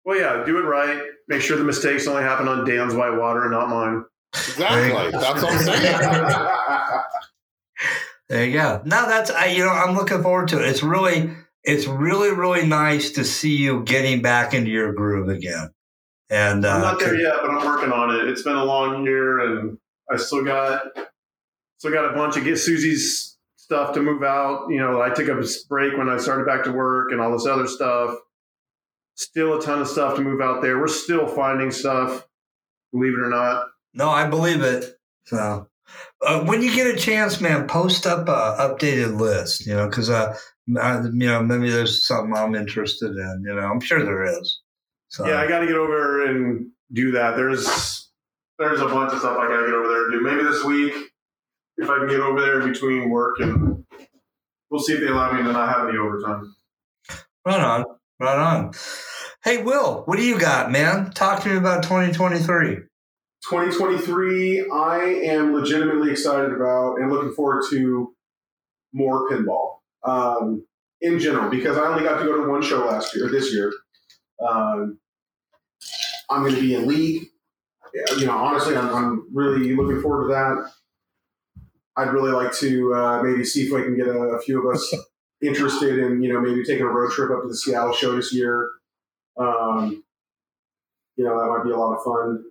Well, yeah, do it right. Make sure the mistakes only happen on Dan's white water and not mine. Exactly. That's what I'm saying. There you go. Now that's, I, you know, I'm looking forward to it. It's really, it's really, really nice to see you getting back into your groove again. And I'm uh, not there yet, but I'm working on it. It's been a long year, and I still got still got a bunch of get Susie's stuff to move out. You know, I took a break when I started back to work and all this other stuff. Still a ton of stuff to move out there. We're still finding stuff, believe it or not. No, I believe it. So, uh, when you get a chance, man, post up a updated list. You know, because uh, I, you know, maybe there's something I'm interested in. You know, I'm sure there is. So, Yeah, I got to get over and do that. There's there's a bunch of stuff I got to get over there and do. Maybe this week, if I can get over there in between work, and we'll see if they allow me to not have any overtime. right on, right on. Hey, Will, what do you got, man? Talk to me about 2023. 2023, I am legitimately excited about and looking forward to more pinball um, in general because I only got to go to one show last year, this year. Um, I'm going to be in league. Yeah, You know, honestly, I'm, I'm really looking forward to that. I'd really like to uh, maybe see if I can get a, a few of us interested in, you know, maybe taking a road trip up to the Seattle show this year. Um, you know, that might be a lot of fun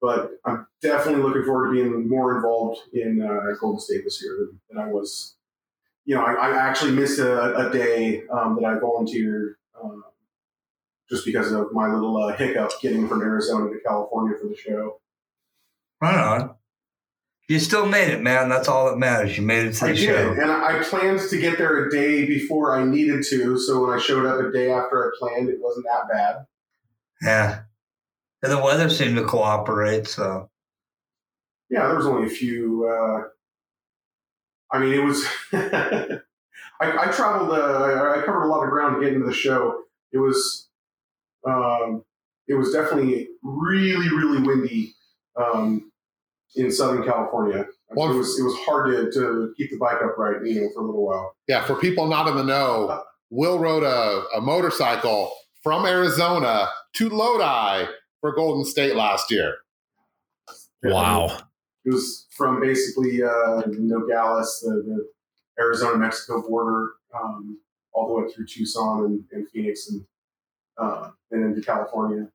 but I'm definitely looking forward to being more involved in uh, Golden State this year than, than I was. You know, I, I actually missed a, a day um, that I volunteered um, just because of my little uh, hiccup getting from Arizona to California for the show. Right on. You still made it, man. That's all that matters. You made it to I the did, show. and I planned to get there a day before I needed to. So when I showed up a day after I planned, it wasn't that bad. Yeah. And the weather seemed to cooperate, so Yeah, there was only a few. Uh, I mean, it was. I, I traveled. Uh, I covered a lot of ground to get into the show. It was. Um, it was definitely really, really windy um, in Southern California. Well, it was. It was hard to, to keep the bike upright, you know, for a little while. Yeah, for people not in the know, Will rode a, a motorcycle from Arizona to Lodi for Golden State last year. Wow. It was from basically uh, Nogales, the, the Arizona Mexico border, um, all the way through Tucson and, and Phoenix and uh, and into California.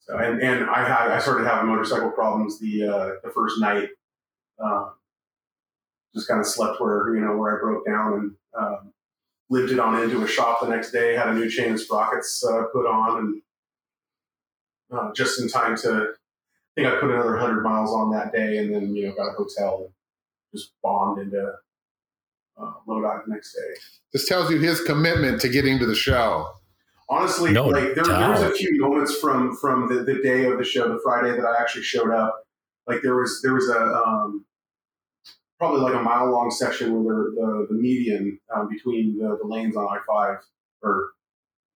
So and, and I had I started having motorcycle problems the uh, the first night. Uh, just kind of slept where you know where I broke down and um, lived it on into a shop the next day. Had a new chain of sprockets uh, put on and uh, just in time to I think I put another hundred miles on that day, and then you know got a hotel and just bombed into uh, Lodi the next day. This tells you his commitment to getting to the show. Honestly, No like there, there was a few moments from from the, the day of the show, the Friday that I actually showed up. Like there was there was a um, probably like a mile long section where the the, the median um, between the, the lanes on I five or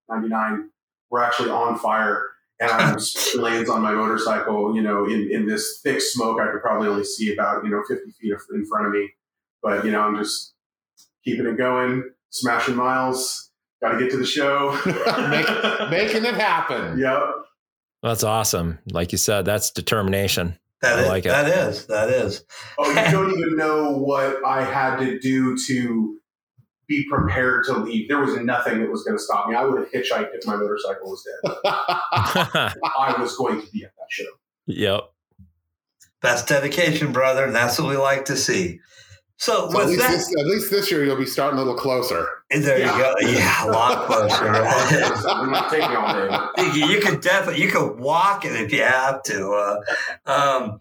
ninety nine were actually on fire. And I was lanes on my motorcycle, you know, in, in this thick smoke. I could probably only see about, you know, 50 feet in front of me. But, you know, I'm just keeping it going, smashing miles, got to get to the show. Make- Making it happen. Yep. That's awesome. Like you said, that's determination. that I is, like it. that is that is. Oh, you don't even know what I had to do to be prepared to leave. There was nothing that was going to stop me. I would have hitchhiked if my motorcycle was dead. I was going to be at that show. yep. That's dedication, brother. That's what we like to see. So, So at, with least that, this, at least this year you'll be starting a little closer. there Yeah. you go. Yeah, a lot closer. I'm not taking all day. you, you could definitely you could walk it if you have to. Uh, um,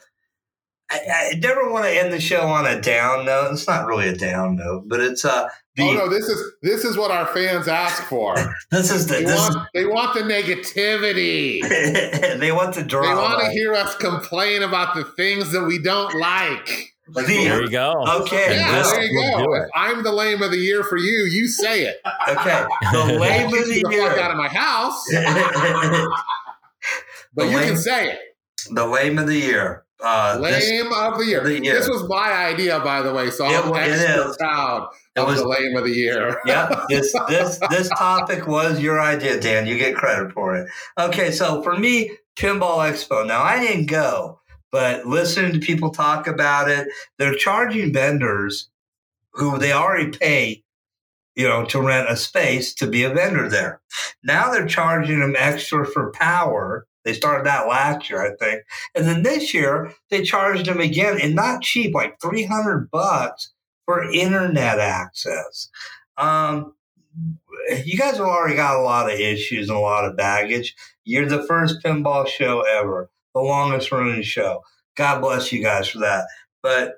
I, I never want to end the show on a down note. It's not really a down note, but it's uh the oh no, this is this is what our fans ask for. this is the They this want they want the negativity. they want the drama. They want to hear us complain about the things that we don't like. The- There you go. Okay, Yeah, this there you will go. If I'm the lame of the year for you, you say it. okay. The lame of Get the the fuck out year. of my house, but The you lame- can say it. the lame of the year. Uh, this- Lame of the year. the year. This was my idea, by the way, so It I'm extra is. proud It of was- the lame of the year. yep. This this this topic was your idea, Dan. You get credit for it. Okay, so for me, Pinball Expo. Now I didn't go, but listening to people talk about it, they're charging vendors who they already pay, you know, to rent a space to be a vendor there. Now they're charging them extra for power. They started that last year, I think, and then this year they charged them again, and not cheap, like three hundred bucks for internet access. Um, you guys have already got a lot of issues and a lot of baggage. You're the first pinball show ever, the longest running show. God bless you guys for that. But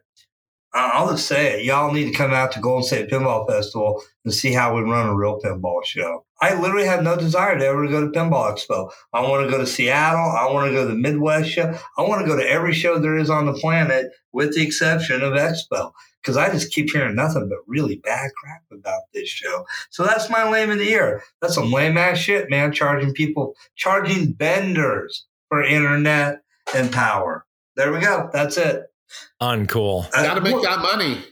I'll just say it. Y'all need to come out to Golden State Pinball Festival and see how we run a real pinball show. I literally have no desire to ever go to Pinball Expo. I want to go to Seattle. I want to go to the Midwest show. I want to go to every show there is on the planet with the exception of Expo because I just keep hearing nothing but really bad crap about this show. So that's my lame of the year. That's some lame ass shit, man. Charging people, charging vendors for internet and power. There we go. That's it. Uncool. Uh, Got to make that money.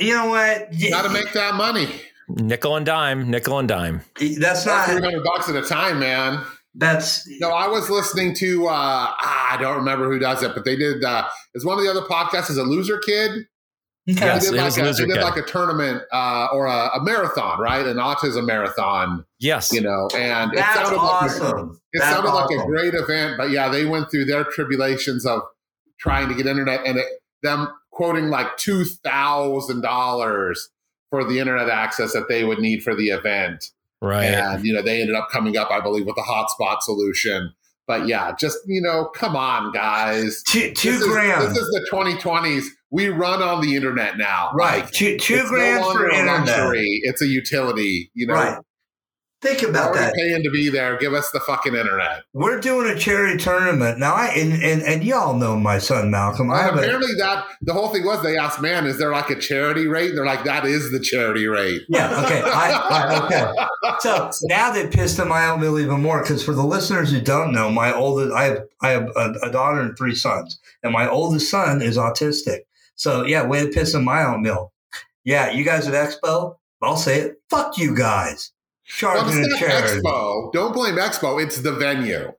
You know what? Got to make that money. Nickel and dime, nickel and dime. That's not. Three hundred bucks at a time, man. That's No, I was listening to uh ah, I don't remember who does it, but they did uh is one of the other podcasts is a loser kid. okay. Yes. they did it like was a, Loser they did Kid. like a tournament uh or a, a marathon, right? An autism marathon, Yes. you know, and it That's sounded like a, awesome. it That's sounded like a great event, but yeah, they went through their tribulations of trying to get internet and it, them quoting like two thousand dollars for the internet access that they would need for the event. Right. And you know, they ended up coming up, I believe, with a hotspot solution. But yeah, just you know, come on, guys. Two, two this grand. Is, this is the 2020s. We run on the internet now. right. Like, Two, two grand no for longer internet. luxury. It's a utility. You know, Right. Think about that. paying to be there. Give us the fucking internet. We're doing a charity tournament now. I and, and, and y'all know my son Malcolm. I have And a, apparently, that the whole thing was they asked, "Man, is there like a charity rate?" And they're like, "That is the charity rate." yeah. Okay. I, I, okay. So now they pissed my oatmeal even more because for the listeners who don't know, my oldest I have I have a, a daughter and three sons, and my oldest son is autistic. So yeah, way to piss in my oatmeal. Yeah, you guys at Expo, I'll say it. Fuck you guys. Well, it's not. Expo. Don't blame Expo. It's the venue.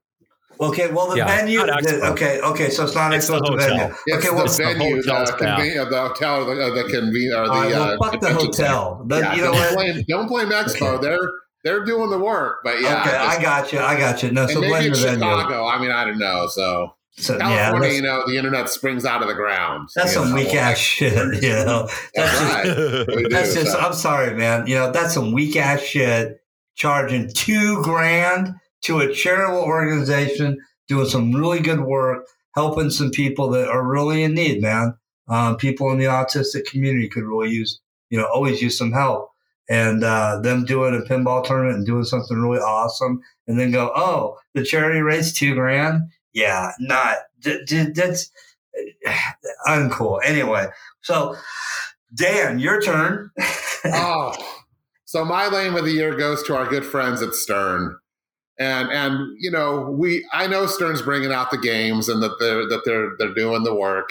Okay, well the Yeah, venue. the- okay, okay, so it's not It's Expo, the the hotel. venue. It's okay, well, the venue, the, hotel staff. conven- the hotel, the, uh, the conven- or the. all right, well, uh, fuck the hotel. But yeah, you know don't blame don't blame Expo. They're they're doing the work, but yeah. okay, I got you. I got you. No, so maybe blame the it's venue. Chicago. I mean, I don't know. So So, California, that's, you know, the internet springs out of the ground. that's some know, weak ass shit. You know, That's that's just, right. We do, that's just. so. I'm sorry, man. You know, that's some weak ass shit. Charging two grand to a charitable organization doing some really good work, helping some people that are really in need, man. Um, people in the autistic community could really use, you know, always use some help. And uh, them doing a pinball tournament and doing something really awesome, and then go, oh, the charity rate's two grand. Yeah, not that's uncool. Anyway, so Dan, your turn. oh, so my lame of the year goes to our good friends at Stern, and and you know we I know Stern's bringing out the games and that they're that they're they're doing the work,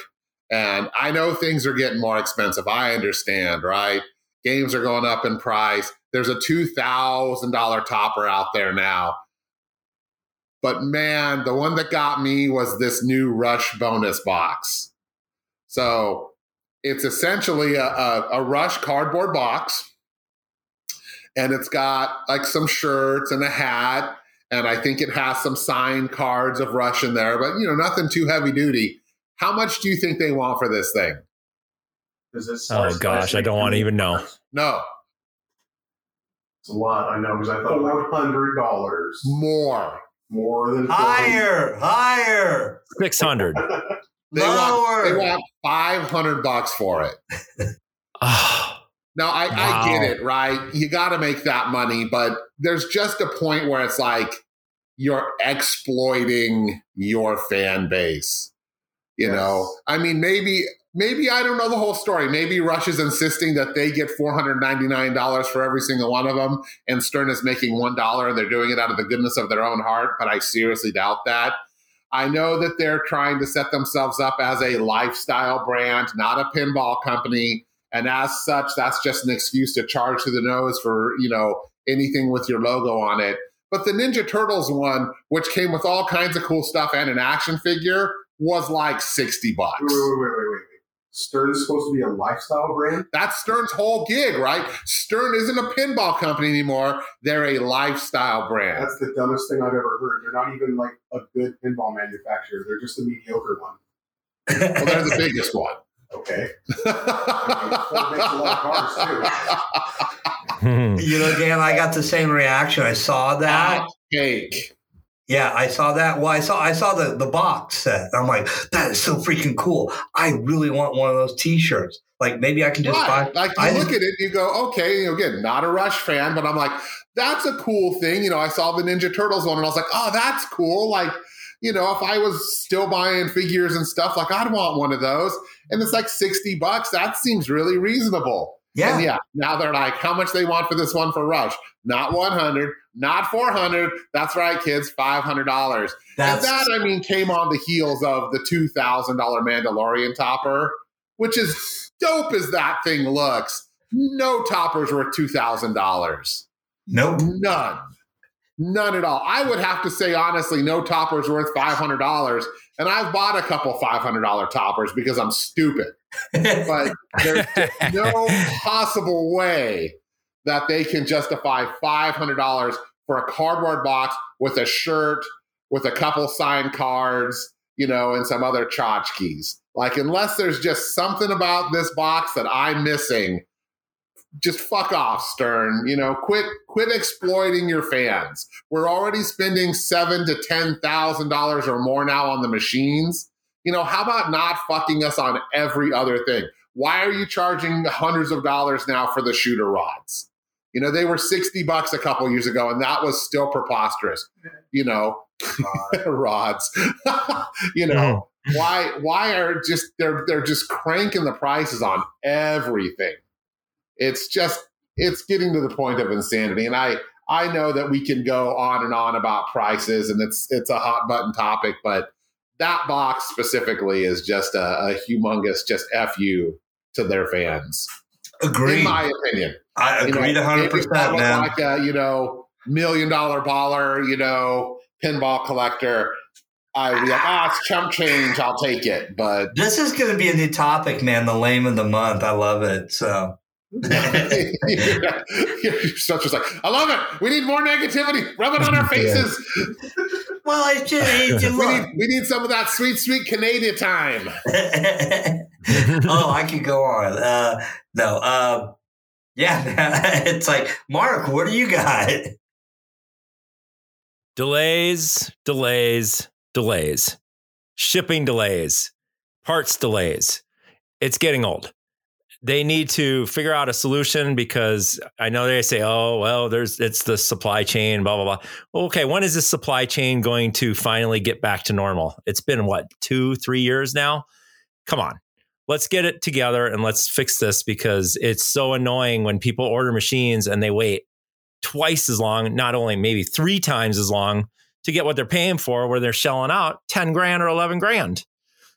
and I know things are getting more expensive. I understand, right? Games are going up in price. There's a two thousand dollar topper out there now. But man, the one that got me was this new Rush bonus box. So it's essentially a, a, a Rush cardboard box, and it's got like some shirts and a hat, and I think it has some signed cards of Rush in there, but you know, nothing too heavy duty. How much do you think they want for this thing? Is this Oh, gosh, I don't wanna even know. No, It's a lot, I know, because I thought like, Four hundred dollars more. more than higher, higher. Six hundred. They want, they Lower. want 500 bucks for it. Ah. Now, I, I get it, right? You got to make that money, but there's just a point where it's like you're exploiting your fan base. You Yes. know, I mean, maybe, maybe I don't know the whole story. Maybe Rush is insisting that they get $499 for every single one of them, and Stern is making $1 and they're doing it out of the goodness of their own heart, but I seriously doubt that. I know that they're trying to set themselves up as a lifestyle brand, not a pinball company. And as such, that's just an excuse to charge to the nose for, you know, anything with your logo on it. But the Ninja Turtles one, which came with all kinds of cool stuff and an action figure, was like 60 bucks. Wait, wait, wait, wait, wait, wait. Stern's supposed to be a lifestyle brand. That's Stern's whole gig, right? Stern isn't a pinball company anymore. They're a lifestyle brand. That's the dumbest thing I've ever heard. They're not even like a good pinball manufacturer. They're just a mediocre one. Well, they're the biggest one. Okay. Ford makes a lot of cars. You know, Dan, I got the same reaction. I saw that. Hot cake. Yeah, I saw that. Well, I saw I saw the the box set. I'm like, that is so freaking cool. I really want one of those T-shirts. Like maybe I can just Right. buy. Like you I look just- at it, you go, okay, you know, again, not a Rush fan, but I'm like, that's a cool thing. You know, I saw the Ninja Turtles one and I was like, oh, that's cool. Like, you know, if I was still buying figures and stuff, like I'd want one of those. And it's like 60 bucks. That seems really reasonable. Yeah, And yeah, now they're like, how much they want for this one for Rush? Not 100, not 400. That's right, kids, $500. And that, I mean, came on the heels of the $2,000 Mandalorian topper, which is dope as that thing looks. No toppers worth $2,000. nope. None. None at all. I would have to say, honestly, no toppers worth $500. And I've bought a couple $500 toppers because I'm stupid. But there's no possible way that they can justify $500 for a cardboard box with a shirt, with a couple signed cards, you know, and some other tchotchkes. Like, unless there's just something about this box that I'm missing, just fuck off, Stern. You know, quit quit exploiting your fans. We're already spending seven to ten thousand dollars or more now on the machines. You know, how about not fucking us on every other thing? Why are you charging hundreds of dollars now for the shooter rods? You know, they were 60 bucks a couple years ago, and that was still preposterous. You know, rods. you know, oh. why why are just they're they're just cranking the prices on everything. It's just it's getting to the point of insanity. And I I know that we can go on and on about prices and it's it's a hot button topic, but that box specifically is just a, a humongous just fu to their fans, Agreed. in my opinion. I You know, agreed hundred if I percent, look man. Like a you know million dollar baller, you know pinball collector, I be like, ah, it's chump change. I'll take it. But This is going to be a new topic, man. The lame of the month. I love it. So you're such as like, I love it. We need more negativity. Rub it on our faces. well, it's just it's just, We need we need some of that sweet, sweet Canadian time. oh, I could go on. Uh, no, uh, yeah, it's like Mark. What do you got? delays, delays, delays, shipping delays, parts delays. It's getting old. They need to figure out a solution because I know they say, "Oh, well, there's it's the supply chain, blah blah blah." Okay, when is this supply chain going to finally get back to normal? It's been what two, three years now. Come on, let's get it together and let's fix this because it's so annoying when people order machines and they wait twice as long, not only maybe three times as long to get what they're paying for, where they're shelling out 10 grand or 11 grand.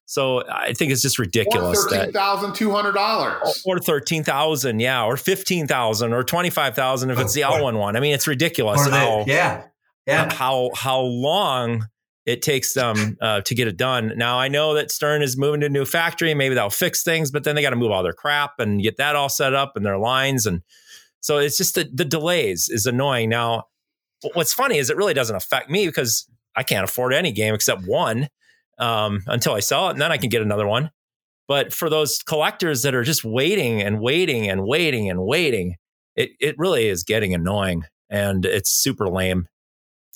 So I think it's just ridiculous thirteen that. thousand two hundred dollars. Or thirteen thousand, yeah, or fifteen thousand, or twenty five thousand if it's the Or- L one one. I mean, it's ridiculous Or they- how yeah, yeah. how how long it takes them uh, to get it done. Now I know that Stern is moving to a new factory. Maybe that'll fix things, but then they got to move all their crap and get that all set up and their lines, and so it's just the, the delays is annoying. Now, what's funny is it really doesn't affect me because I can't afford any game except one um, until I sell it, and then I can get another one. But for those collectors that are just waiting and waiting and waiting and waiting, it it really is getting annoying and it's super lame.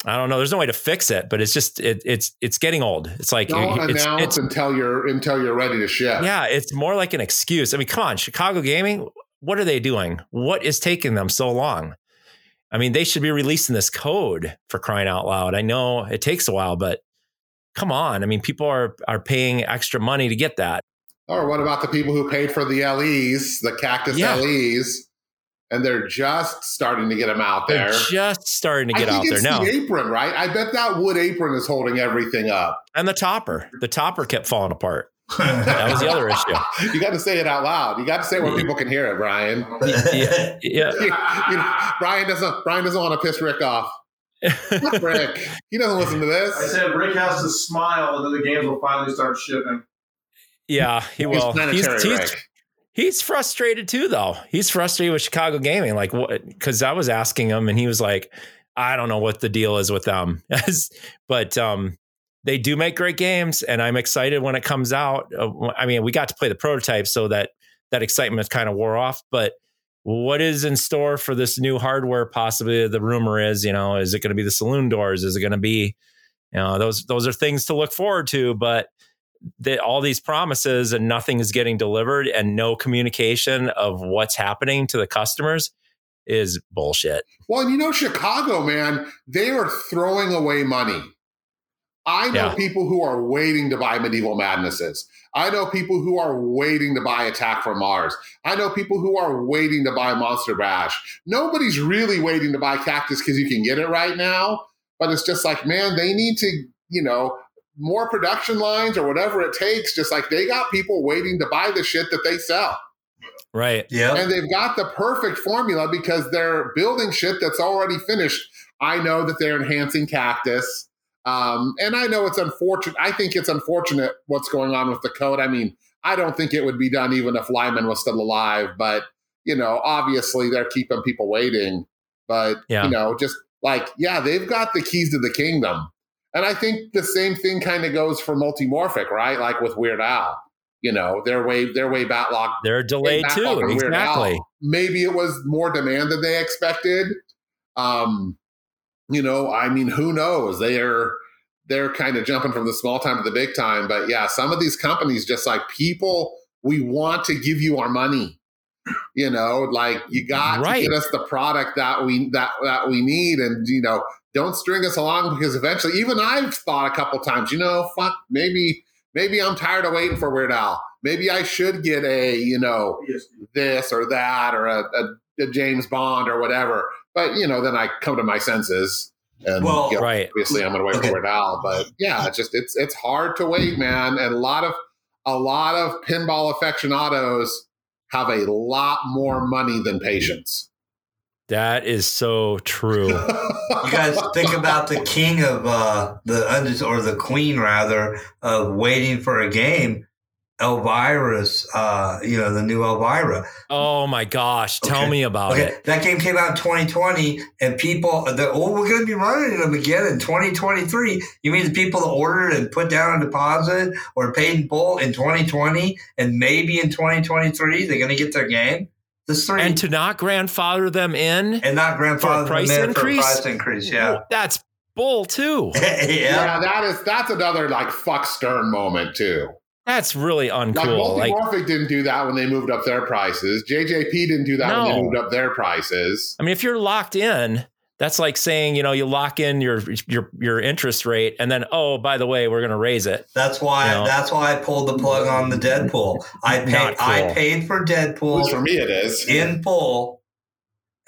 I don't know. There's no way to fix it, but it's just it, it's it's getting old. It's like Don't it's, announce it's until you're until you're ready to ship. yeah, it's more like an excuse. I mean, come on, Chicago Gaming, what are they doing? What is taking them so long? I mean, they should be releasing this code for crying out loud. I know it takes a while, but come on. I mean, people are are paying extra money to get that. Or what about the people who paid for the LEs, the cactus Yeah. LEs, and they're just starting to get them out there? They're just starting to get out there it's now. the apron, right? I bet that wood apron is holding everything up. And the topper, the topper kept falling apart. That was the other issue. You got to say it out loud. You got to say it where people can hear it, Brian. Yeah, yeah. You- you know, Brian doesn't. Brian doesn't want to piss Rick off. Fuck Rick, he doesn't listen to this. I said Rick has to smile, and then the games will finally start shipping. Yeah, he He's will. He's, planetary, he's, he's frustrated too, though. He's frustrated with Chicago Gaming. Like, what? Because I was asking him, and he was like, "I don't know what the deal is with them." but um, they do make great games, and I'm excited when it comes out. Uh, I mean, we got to play the prototype, so that that excitement kind of wore off. But what is in store for this new hardware? Possibly, the rumor is, you know, is it going to be the saloon doors? Is it going to be, you know, those those are things to look forward to, but that all these promises and nothing is getting delivered and no communication of what's happening to the customers is bullshit. Well, you know, Chicago, man, they are throwing away money. I know Yeah. people who are waiting to buy Medieval Madnesses. I know people who are waiting to buy Attack from Mars. I know people who are waiting to buy Monster Bash. Nobody's really waiting to buy Cactus because you can get it right now. But it's just like, man, they need to, you know, more production lines or whatever it takes. Just like they got people waiting to buy the shit that they sell Right. yeah. and they've got the perfect formula because they're building shit that's already finished. I know that they're enhancing Cactus, um, and I know it's unfortunate. I think it's unfortunate what's going on with the code. I mean, I don't think it would be done even if Lyman was still alive, but you know, obviously they're keeping people waiting. But Yeah. you know, just like yeah, they've got the keys to the kingdom, and I think the same thing kind of goes for Multimorphic, right? Like with Weird Al. You know, they're way they're way backlog They're delayed too. Exactly. Maybe it was more demand than they expected. Um, you know, I mean, who knows? They're they're kind of jumping from the small time to the big time. But yeah, some of these companies just like people, we want to give you our money. You know, like you got Right. to get us the product that we that that we need, and you know, don't string us along because eventually, even I've thought a couple times, you know, fuck, maybe maybe I'm tired of waiting for Weird Al. Maybe I should get a you know this or that or a, a, a James Bond or whatever. But you know, then I come to my senses, and Well, you know, Right. obviously I'm going to wait Okay. for Weird Al. But yeah, it's just it's it's hard to wait, man, and a lot of a lot of pinball aficionados have a lot more money than patience. That is so true. You guys think about the king of uh, the undis or the queen rather of waiting for a game, Elvira's. Uh, you know the new Elvira. oh my gosh. Tell Okay. me about Okay, it. that game came out in 2020, and people, the, oh, we're going to be running them again in 2023. You mean the people that ordered and put down a deposit or paid in full in 2020, and maybe in 2023 they're going to get their game? This three And to not grandfather them in, and not grandfather For a price them in increase? For a price increase, yeah, that's bull too. yeah. yeah, that is that's another like fuck Stern moment too. That's really Like uncool. Like, Multimorphic didn't do that when they moved up their prices. JJP didn't do that when they moved up their prices. I mean, if you're locked in, that's like saying, you know, you lock in your your your interest rate and then, oh, by the way, we're gonna raise it. That's why. You know? That's why I pulled the plug on the Deadpool. I paid. Cool. I paid for At least Deadpool for me, it is. in full,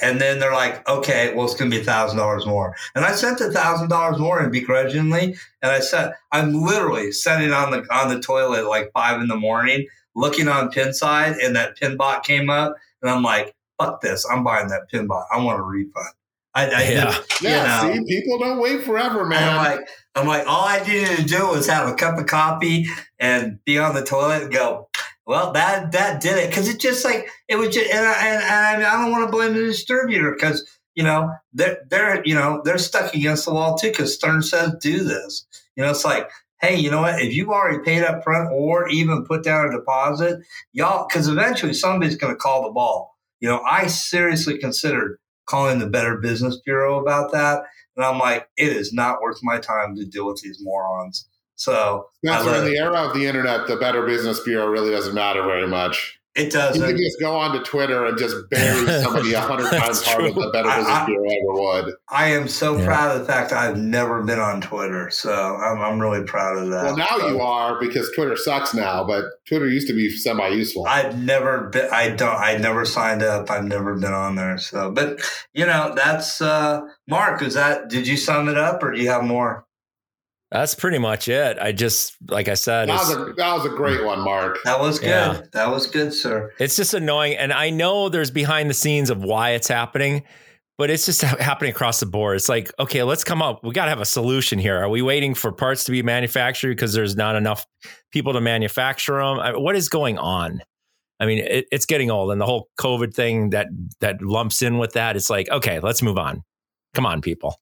and then they're like, "Okay, well, it's going to be a thousand dollars more." And I sent a thousand dollars more, and begrudgingly, and I said, "I'm literally sitting on the on the toilet at like five in the morning, looking on Pinside, and that Pinbot came up, and I'm like, "Fuck this! I'm buying that Pinbot. I want a refund." I, I Yeah. Yeah, know. see, people don't wait forever, man. I'm like, I'm like, all I needed to do was have a cup of coffee and be on the toilet and go, well, that that did it because it just like it was just, and I, and, and I don't want to blame the distributor because you know they're they're you know they're stuck against the wall too because Stern says do this. You know, it's like. Hey, you know what? If you've already paid up front or even put down a deposit, y'all, because eventually somebody's going to call the ball. You know, I seriously considered calling the Better Business Bureau about that And I'm like, it is not worth my time to deal with these morons. So Spencer, I in the era of the internet, the Better Business Bureau really doesn't matter very much. it doesn't. You can just go onto Twitter and just bury somebody a hundred times harder true. than Better I- Business I- Bureau ever would. I am so Yeah. proud of the fact I've never been on Twitter. So I'm, I'm really proud of that. Well, now you are because Twitter sucks now, but Twitter used to be semi-useful. I've never been. I don't. I never signed up. I've never been on there. So, but you know, that's uh Mark. Is that? Did you sum it up, or do you have more? That's pretty much it. I just, like I said, that, was a, that was a great one, Mark. That was good. Yeah. That was good, sir. it's just annoying. And I know there's behind the scenes of why it's happening, but it's just happening across the board. It's like, okay, let's come up. We got to have a solution here. Are we waiting for parts to be manufactured because there's not enough people to manufacture them? I, what is going on? I mean, it, it's getting old, and the whole COVID thing that that lumps in with that. It's like, okay, let's move on. Come on, people.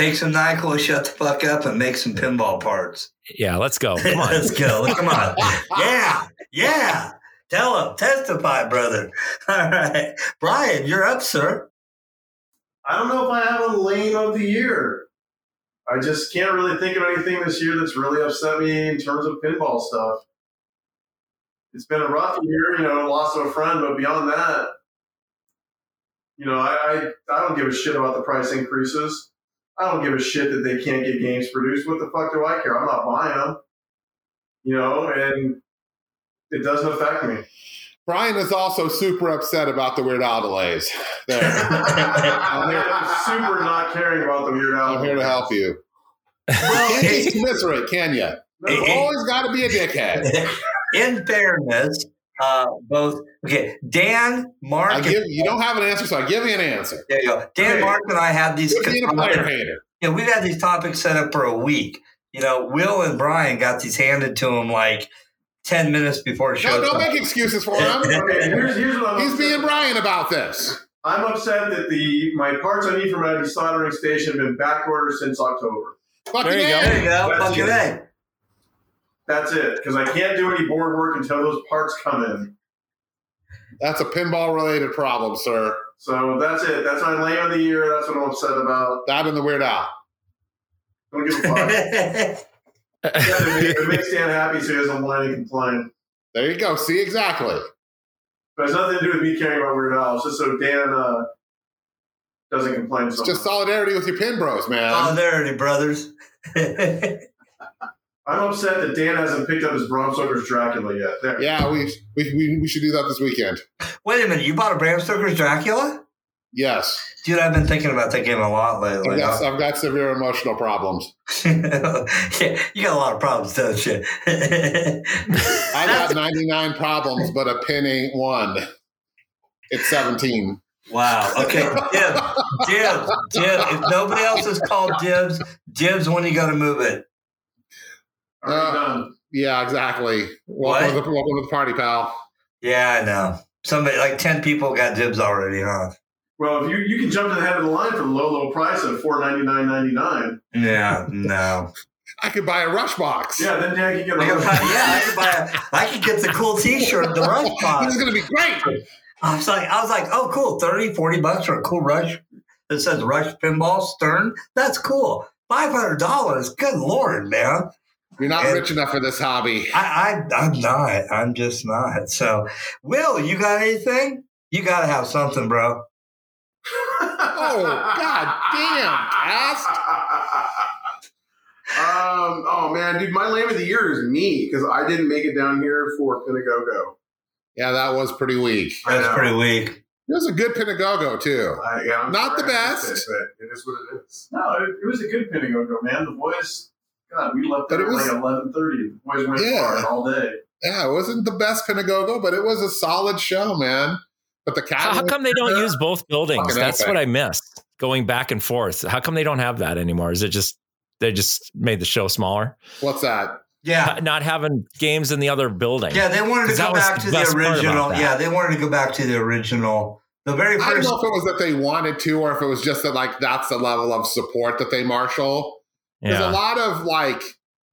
Take some Nyquil, shut the fuck up, and make some pinball parts. Yeah, let's go. Come on. Let's go. Come on. yeah. Yeah. Tell him. Testify, brother. All right. Brian, you're up, sir. I don't know if I have a lane of the year. I just can't really think of anything this year that's really upset me in terms of pinball stuff. It's been a rough year, you know, loss of a friend, but beyond that, you know, I, I, I don't give a shit about the price increases. I don't give a shit that they can't get games produced. What the fuck do I care? I'm not buying them. You know, and it doesn't affect me. Brian is also super upset about the Weird Al delays. There, I'm I'm super not caring about the Weird Al. I'm here to help you. Well, You can't just commiserate, can you? No, You've always got to be a dickhead. in fairness, uh, both okay, Dan, Mark, I give you don't have an answer, so I give you an answer. there you go. Dan, Okay. Mark, and I have these. You're being a player hater. Yeah, we've had these topics set up for a week. You know, Will and Brian got these handed to them like ten minutes before No, show. don't make excuses for him. Okay, here's, here's what I'm He's upset being Brian about this. I'm upset that the my parts I need from my desoldering station have been backordered since October. Fucking There you go. There you go. That's Fucking. A. That's it, because I can't do any board work until those parts come in. That's a pinball related problem, sir. So that's it. That's my lane of the year. That's what I'm upset about. That and the Weird Al. Don't give a fuck. yeah, it, makes, Dan happy, so he doesn't whine and complain. There you go. See exactly. But it's nothing to do with me caring about Weird Al. It's just so Dan uh, doesn't complain. It's So just much. solidarity with your pin bros, man. Solidarity, brothers. I'm upset that Dan hasn't picked up his Bram Stoker's Dracula yet. There. Yeah, we, we we we should do that this weekend. Wait a minute, you bought a Bram Stoker's Dracula? Yes, Dude, I've been thinking about that game a lot I've lately. got, I've got severe emotional problems. yeah, you got a lot of problems, don't you? I got 99 problems, but a pin ain't one. It's 17. wow. Okay, Dibs, Dibs, Dibs. If nobody else is called Dibs, Dibs when you go to move it. Already Uh, done. Yeah, exactly. Welcome, to the, welcome to the party, pal. Yeah, I know. Somebody like ten people got dibs already, huh? Well, if you you can jump to the head of the line for the low low price of four ninety nine ninety nine. Yeah, no. I could buy a rush box. Yeah, then Dan can get I a could buy, yeah, I could buy. A, I could get the cool T-shirt, the Rush This box. is going to be great. I was like, I was like, oh, cool, 30, 40 bucks for a cool Rush that says Rush Pinball Stern. That's cool. Five hundred dollars. Good lord, man. You're not And- rich enough for this hobby. I, I, I'm not. I'm just not. So, Will, you got anything? You got to have something, bro. Oh, god damn, Cass. Um, oh man, dude, my lame of the year is me because I didn't make it down here for Pinagogo. Yeah, that was pretty weak. I That's pretty weak. It was a good Pinagogo, too. I, yeah, I'm Not the sorry I missed best. it, but it is what it is. No, it, it was a good Pinagogo, man. The boys, God, we left But there it at was- like eleven thirty. The boys went Yeah. hard all day. Yeah, it wasn't the best Pinagogo, but it was a solid show, man. But the How, how come they don't use both buildings? Fucking That's epic. what I missed. Going back and forth. How come they don't have that anymore? Is it just they just made the show smaller? What's that? Yeah. Not having games in the other building. Yeah, they wanted to 'Cause that go back to the best part about original. Yeah, they wanted to go back to the original. The very first. I don't first. know if it was that they wanted to or if it was just that, like, that's the level of support that they marshal. There's a lot of, like,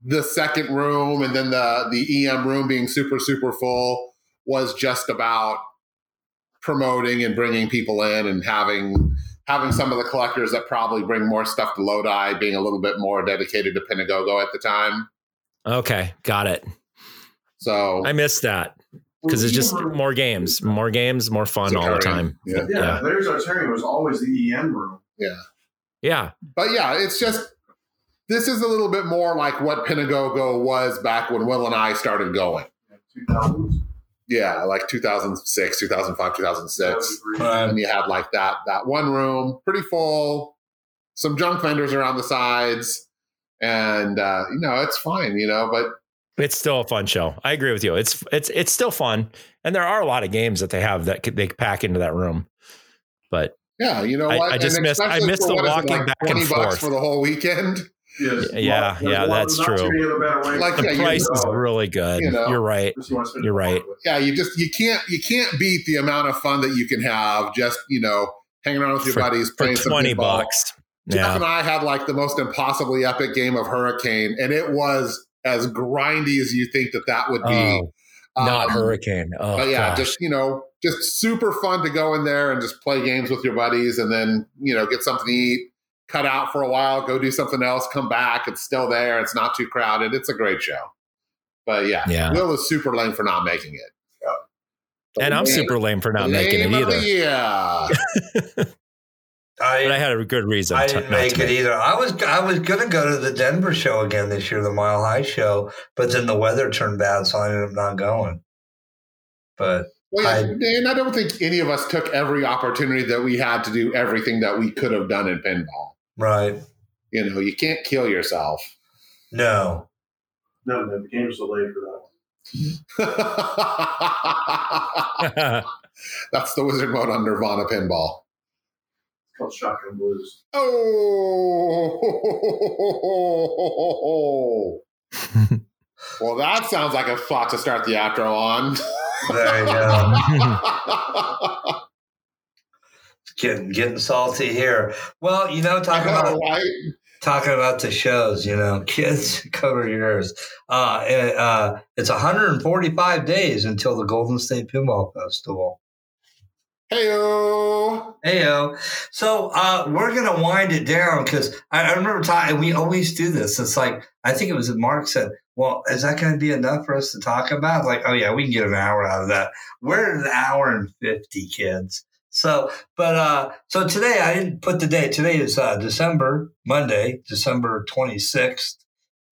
the second room and then the, the EM room being super, super full was just about promoting and bringing people in and having having some of the collectors that probably bring more stuff to Lodi being a little bit more dedicated to Pinagogo at the time. Okay, got it. So I missed that because it's just mm-hmm. more games, more games, more fun all the time. Yeah. Yeah, Yeah. Larry's Artarium was always the EM room. Yeah. Yeah, But yeah, it's just this is a little bit more like what Pinagogo was back when Will and I started going. Yeah, like 2006, 2005, 2006. and you had like that that one room, pretty full, some junk vendors around the sides, and uh, you know it's fine, you know. But it's still a fun show. I agree with you. It's it's it's still fun, and there are a lot of games that they have that they pack into that room. But yeah, you know I- what? I just And missed- I especially missed for the what is it, walking back and bucks forth. for the whole weekend. Yes. Yeah, Well, yeah, that's true. too many other better ways. Like, the yeah, you- price is really good. You know. You're right. You want to spend You're right. Yeah, you just you can't you can't beat the amount of fun that you can have just you know hanging around with your For- buddies playing some twenty pinball. bucks. Jeff Yeah. and I had like the most impossibly epic game of Hurricane, and it was as grindy as you think that that would be. Oh, not Um, Hurricane. Oh, but yeah, gosh. just you know, just super fun to go in there and just play games with your buddies, and then you know get something to eat, cut out for a while, go do something else, come back. It's still there. It's not too crowded. It's a great show. But yeah, Yeah. Will is super lame for not making it. The and I'm lame- super lame for not lame making it either. Yeah. I, But I had a good reason. I to- didn't make to it either. I was I was gonna go to the Denver show again this year, the Mile High show, but then the weather turned bad, so I ended up not going. But Well, yeah, I- and I don't think any of us took every opportunity that we had to do everything that we could have done in pinball. Right, You know, you can't kill yourself. no, No, no, the game's delayed for that. That's the wizard mode on Nirvana pinball. It's called Shotgun Blues. Oh, well, that sounds like a spot to start the outro on. there you go. getting getting salty here. Well, you know, talking about right? talking about the shows, you know, kids cover yours. Uh, it, uh, it's 145 days until the Golden State Pinball Festival. Heyo. Heyo. So uh, we're gonna wind it down because I, I remember talking. We always do this. It's like I think it was Mark said, "Well, is that going to be enough for us to talk about?" Like, oh yeah, we can get an hour out of that. We're an hour and fifty, kids. So, but uh, so today I didn't put the date. Today is uh, December Monday, December twenty sixth,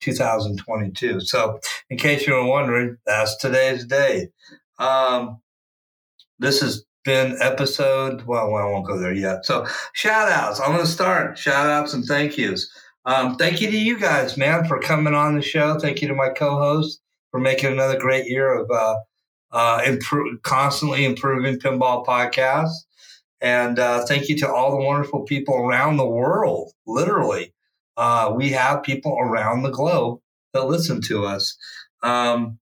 two thousand twenty two. So, in case you were wondering, that's today's day. Um, this has been episode well, i won't go there yet so shout outs i'm going to start shout outs and thank yous um, thank you to you guys man for coming on the show thank you to my co-host for making another great year of uh, uh, constantly improving pinball podcast and uh, thank you to all the wonderful people around the world literally. Uh, we have people around the globe that listen to us. Um,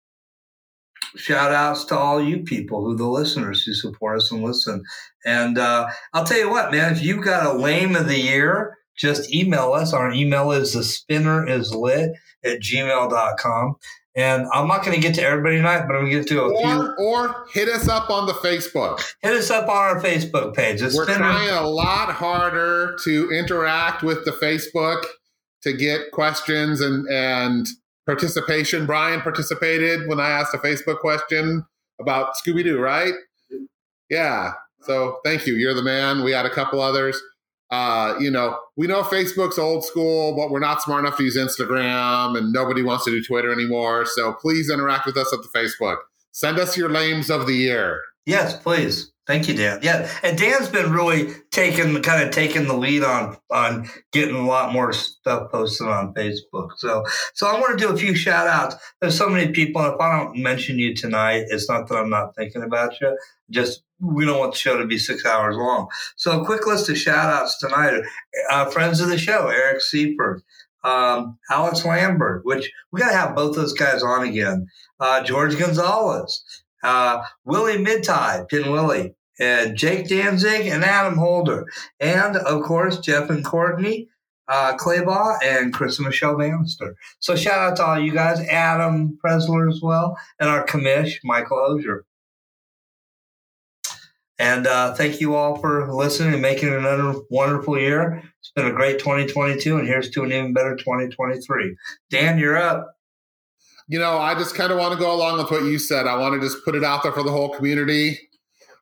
shout outs to all you people who the listeners who support us and listen. And uh, i'll tell you what man if you've got a lame of the year just email us. Our email is the spinner is lit at gmail.com and i'm not going to get to everybody tonight but i'm going to get to a few Or, or hit us up on the Facebook. hit us up on our facebook page the We're trying a lot harder to interact with the Facebook to get questions and and participation. Brian participated when I asked a Facebook question about Scooby Doo, right? Yeah. So thank you. You're the man. We had a couple others. Uh, you know, we know Facebook's old school, but we're not smart enough to use Instagram, and nobody wants to do Twitter anymore. So please interact with us at the Facebook. Send us your lames of the year. Yes, please. Thank you, Dan. Yeah, and Dan's been really taking kind of taking the lead on on getting a lot more stuff posted on Facebook. So so I want to do a few shout outs. There's so many people. If I don't mention you tonight, it's not that I'm not thinking about you. Just we don't want the show to be six hours long. So a quick list of shout outs tonight. Uh, friends of the show, Eric Seifert, um, Alex Lambert, which we got to have both those guys on again. Uh, George Gonzalez, uh, Willie Midtide, Pin Willie, and Jake Danzig and Adam Holder. And of course, Jeff and Courtney, uh, Claybaugh, and Chris and Michelle Bannister. So shout out to all you guys, Adam Presler as well, and our commish, Michael Ozier. And uh, thank you all for listening and making another wonderful year. It's been a great 2022, and here's to an even better 2023. Dan, you're up. You know, I just kind of want to go along with what you said. I want to just put it out there for the whole community.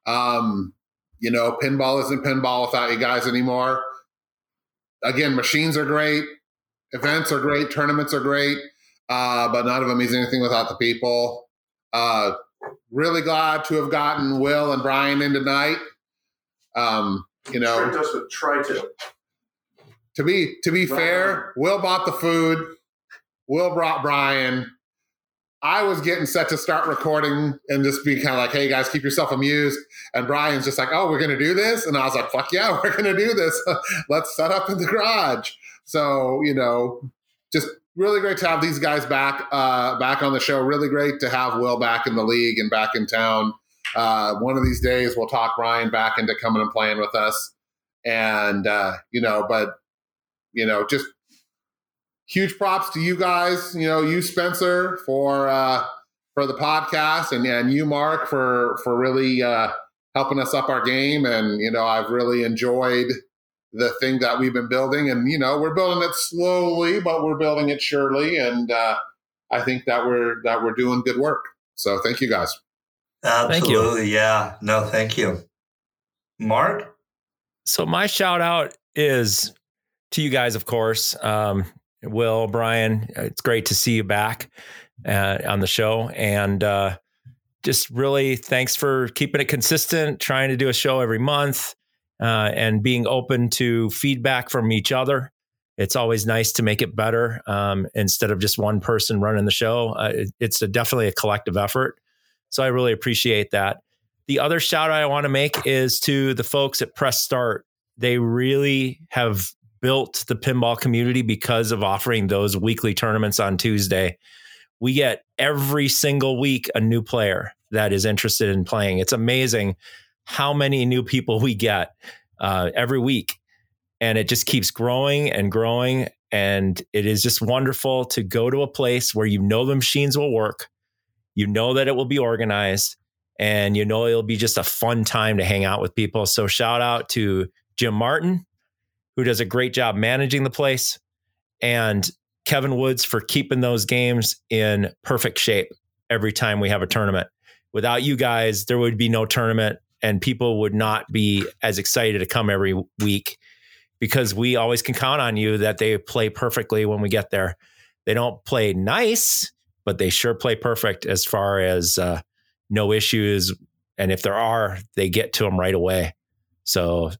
Um, you know, pinball isn't pinball without you guys anymore. Again, machines are great, events are great, tournaments are great, uh, but none of them means anything without the people. Uh, really glad to have gotten Will and Brian in tonight. Um, you know, Tricked us with try to. to be to be Right. fair, Will bought the food. Will brought Brian. I was getting set to start recording and just be kind of like, "Hey guys, keep yourself amused." And Brian's just like, "Oh, we're gonna do this," and I was like, "Fuck yeah, we're gonna do this. Let's set up in the garage." So you know, just really great to have these guys back uh, back on the show. Really great to have Will back in the league and back in town. Uh, one of these days, we'll talk Ryan back into coming and playing with us. And uh, you know, but you know, just huge props to you guys. You know, you Spencer for uh, for the podcast, and and you Mark for for really uh, helping us up our game. And you know, I've really enjoyed the thing that we've been building, and you know, we're building it slowly, but we're building it surely. And uh, I think that we're that we're doing good work. So thank you guys. Thank you. Absolutely. Yeah. No, thank you. Mark? So my shout out is to you guys, of course. Um, Will, Brian, it's great to see you back uh, on the show, and uh, just really thanks for keeping it consistent, trying to do a show every month, uh, and being open to feedback from each other. It's always nice to make it better um, instead of just one person running the show. Uh, it- it's a, definitely a collective effort. So I really appreciate that. The other shout out I want to make is to the folks at Press Start. They really have built the pinball community because of offering those weekly tournaments on Tuesday. We get every single week a new player that is interested in playing. It's amazing how many new people we get uh, every week. And it just keeps growing and growing. And it is just wonderful to go to a place where you know the machines will work, you know that it will be organized, and you know it'll be just a fun time to hang out with people. So shout out to Jim Martin, who does a great job managing the place, and Kevin Woods for keeping those games in perfect shape every time we have a tournament. Without you guys, there would be no tournament, and people would not be as excited to come every week because we always can count on you that they play perfectly when we get there. They don't play nice, but they sure play perfect as far as uh, no issues. And if there are, they get to them right away. So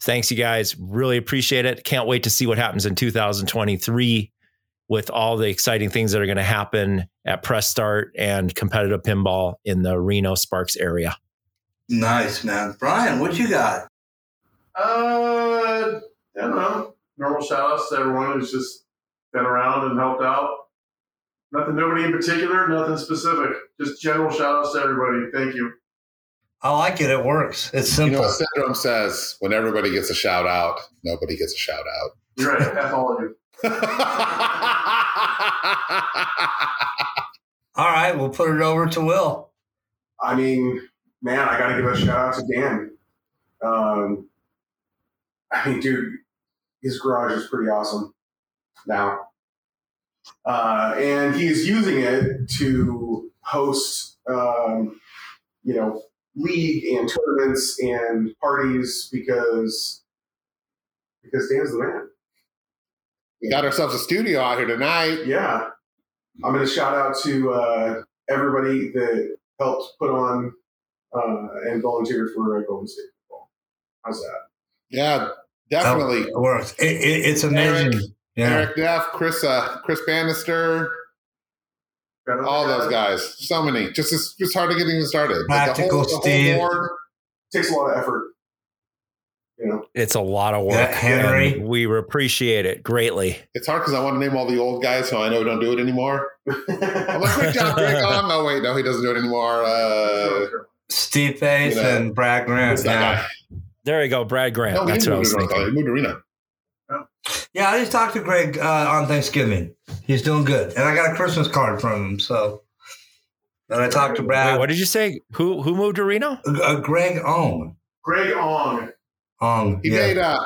thanks, you guys. Really appreciate it. Can't wait to see what happens in 2023 with all the exciting things that are going to happen at Press Start and competitive pinball in the Reno Sparks area. Nice, man. Brian, what you got? Uh, I don't know. Normal shout outs to everyone who's just been around and helped out. Nothing, nobody in particular, nothing specific. Just general shout outs to everybody. Thank you. I like it. It works. It's simple. You know, what Syndrome says when everybody gets a shout out, nobody gets a shout out. You're right. F all of you. All right, we'll put it over to Will. I mean, man, I got to give a shout out to Dan. Um, I mean, dude, his garage is pretty awesome now. Uh, and he's using it to host, um, you know, league and tournaments and parties because because Dan's the man. we got ourselves a studio out here tonight. Yeah. I'm going to shout out to uh, everybody that helped put on uh, and volunteered for uh, Golden State football. How's that? Yeah, definitely. It works. It, it, it's amazing. yeah. Eric Neff, Chris, uh, Chris Bannister, all guy? those guys. So many. Just it's just hard to get even started. But Practical the whole, The whole board, takes a lot of effort. You know, It's a lot of work. Yeah, Henry. we appreciate it greatly. it's hard because I want to name all the old guys, so I know we don't do it anymore. I'm like, great job, Greg. Oh no, wait, no, he doesn't do it anymore. Uh, Steve Face You know, and Brad Grant. Yeah. There you go, Brad Grant. No, That's what I was thinking. He moved to Reno. yeah, I just talked to Greg uh, on Thanksgiving. He's doing good. And I got a Christmas card from him. So, and I talked to Wait, Brad. what did you say? Who who moved to Reno? uh, Greg Ong. Greg Ong. Ong. He yeah. made uh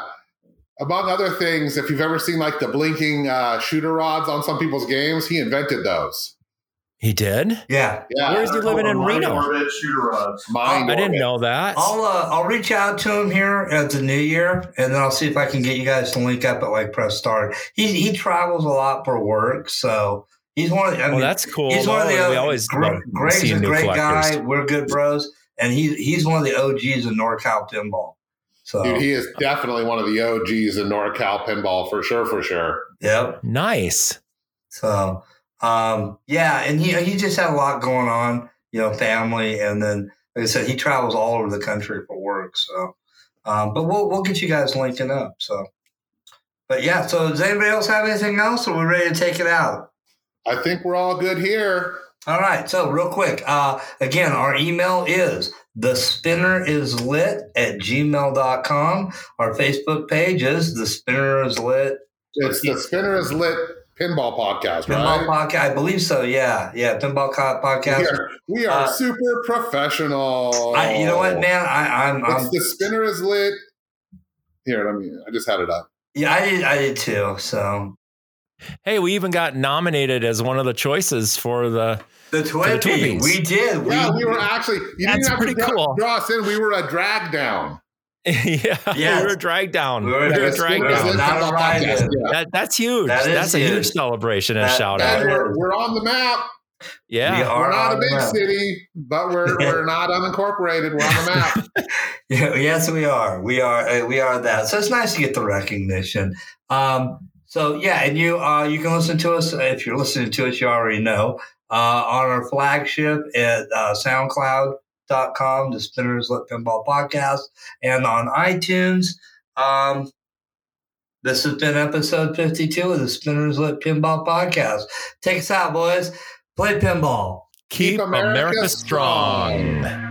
among other things, if you've ever seen like the blinking uh, shooter rods on some people's games, he invented those. He did. yeah. Yeah, Where's he living in Reno? Orbit shooter rods. Mind I didn't know that. I'll uh, I'll reach out to him here at the new year, and then I'll see if I can get you guys to link up at like Press Start. He he travels a lot for work, so he's one of. the- I well, mean, that's cool. he's one of the. we always Gre- love Greg's a great collectors. guy. We're good bros, and he he's one of the OGs of NorCal pinball. So Dude, he is definitely one of the OGs in NorCal pinball for sure, for sure. yep. Nice. So, um, yeah, and he he just had a lot going on, you know, family, and then like I said, he travels all over the country for work. So, um, but we'll we'll get you guys linking up. So, but yeah, so does anybody else have anything else, or we ready to take it out? I think we're all good here. All right. So real quick, uh, again, our email is the spinner is lit at gmail.com. Our Facebook page is the spinner is lit It's the Spinner is Lit Pinball Podcast, pinball right? podcast. I believe so. Yeah. Yeah. Pinball co- We podcast. are, we are Uh, super professional. I, you know what, man? I, I'm, I'm the Spinner is Lit. Here, let me. I just had it up. Yeah, I did. I did too. So Hey, we even got nominated as one of the choices for the. the Twinkies. Twinkies, we did. Yeah, we were actually. You That's didn't have pretty to draw, cool. draw us in. We were a drag down. yeah, Yes. we were dragged down. We We were- were, dragged down. not Pinball arrived Podcast, yeah. That, that's huge. That is that's a huge. huge celebration and That- shout that out. We're, we're on the map. Yeah. We are We're not a big city, but we're we're not unincorporated. We're on the map. Yes, we are. We are. uh, We are that. So it's nice to get the recognition. Um, so yeah, and you uh, you can listen to us if you're listening to us. You already know uh, on our flagship at uh, SoundCloud.com, the Spinners Lit Pinball Podcast, and on iTunes. Um, this has been episode 52 of the Spinners Lit Pinball Podcast. Take us out, boys. Play pinball. Keep, Keep America America strong. strong.